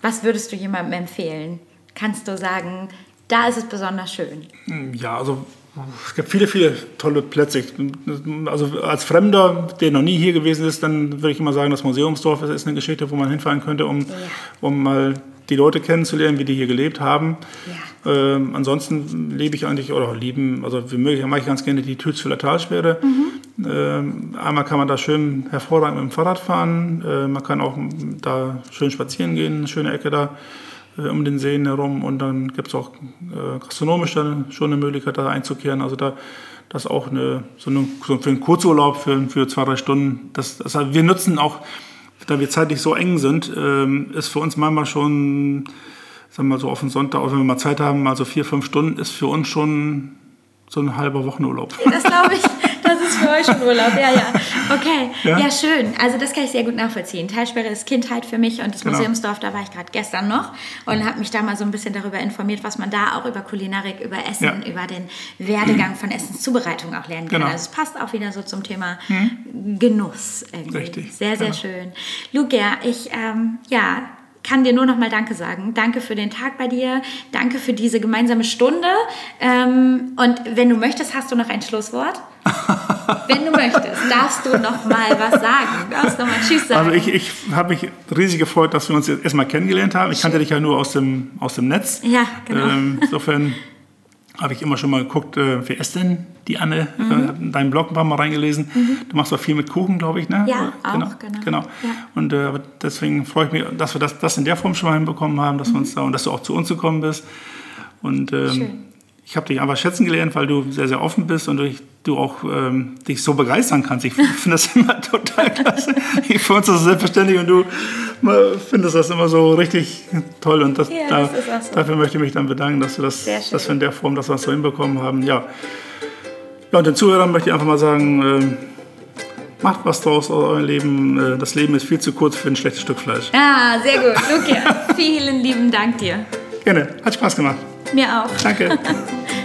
A: Was würdest du jemandem empfehlen? Kannst du sagen, da ist es besonders schön?
B: Ja, also es gibt viele, viele tolle Plätze. Also als Fremder, der noch nie hier gewesen ist, dann würde ich immer sagen, das Museumsdorf ist eine Geschichte, wo man hinfahren könnte, um, ja. um mal die Leute kennenzulernen, wie die hier gelebt haben. Ja. Ähm, ansonsten lebe ich eigentlich, oder lieben, also wie möglich mache ich ganz gerne die Tützfüller Talsperre. Mhm. Ähm, einmal kann man da schön hervorragend mit dem Fahrrad fahren, äh, man kann auch da schön spazieren gehen, eine schöne Ecke da. Äh, um den Seen herum. Und dann gibt es auch äh, gastronomisch dann schon eine Möglichkeit, da einzukehren. Also da das auch eine, so, eine, so für einen Kurzurlaub für, für zwei, drei Stunden. Das, das, wir nutzen auch, da wir zeitlich so eng sind, ähm, ist für uns manchmal schon, sagen wir mal so auf den Sonntag, auch wenn wir mal Zeit haben, mal so vier, fünf Stunden, ist für uns schon so ein halber Wochenurlaub.
A: Das glaube ich. Das ist für euch schon Urlaub, ja, ja. Okay, ja? ja? schön. Also das kann ich sehr gut nachvollziehen. Talsperre ist Kindheit für mich und das genau. Museumsdorf, da war ich gerade gestern noch und habe mich da mal so ein bisschen darüber informiert, was man da auch über Kulinarik, über Essen, ja. über den Werdegang von Essenszubereitung auch lernen kann. Genau. Also es passt auch wieder so zum Thema hm? Genuss irgendwie. Richtig. Sehr, sehr genau. schön. Luger, ich, ähm, ja, kann dir nur noch mal Danke sagen. Danke für den Tag bei dir. Danke für diese gemeinsame Stunde. Ähm, und wenn du möchtest, hast du noch ein Schlusswort. wenn du möchtest, darfst du noch mal was sagen. Darfst noch mal Tschüss sagen.
B: Also ich, ich habe mich riesig gefreut, dass wir uns jetzt erstmal kennengelernt haben. Ich kannte dich ja nur aus dem, aus dem Netz.
A: Ja, genau. Ähm,
B: insofern habe ich immer schon mal geguckt, äh, wer ist denn die Anne? Mhm. Äh, deinen Blog ein paar Mal reingelesen. Mhm. Du machst auch viel mit Kuchen, glaube ich, ne?
A: Ja, genau, auch, genau.
B: genau. Ja. Und äh, deswegen freue ich mich, dass wir das, das in der Form schon mal hinbekommen haben, dass mhm. wir uns da und dass du auch zu uns gekommen bist. Und ähm, ich habe dich einfach schätzen gelernt, weil du sehr, sehr offen bist und durch, du auch ähm, dich so begeistern kannst. Ich finde das immer total klasse. Ich finde das selbstverständlich und du findest das immer so richtig toll. Und das, ja, da, das so. dafür möchte ich mich dann bedanken, dass, du das, dass wir in der Form, dass wir das so hinbekommen haben. Ja. ja, und den Zuhörern möchte ich einfach mal sagen, äh, macht was draus aus eurem Leben. Äh, das Leben ist viel zu kurz für ein schlechtes Stück Fleisch.
A: Ah, sehr gut. Luke, vielen lieben Dank dir.
B: Gerne. Hat Spaß gemacht.
A: Mir auch.
B: Danke.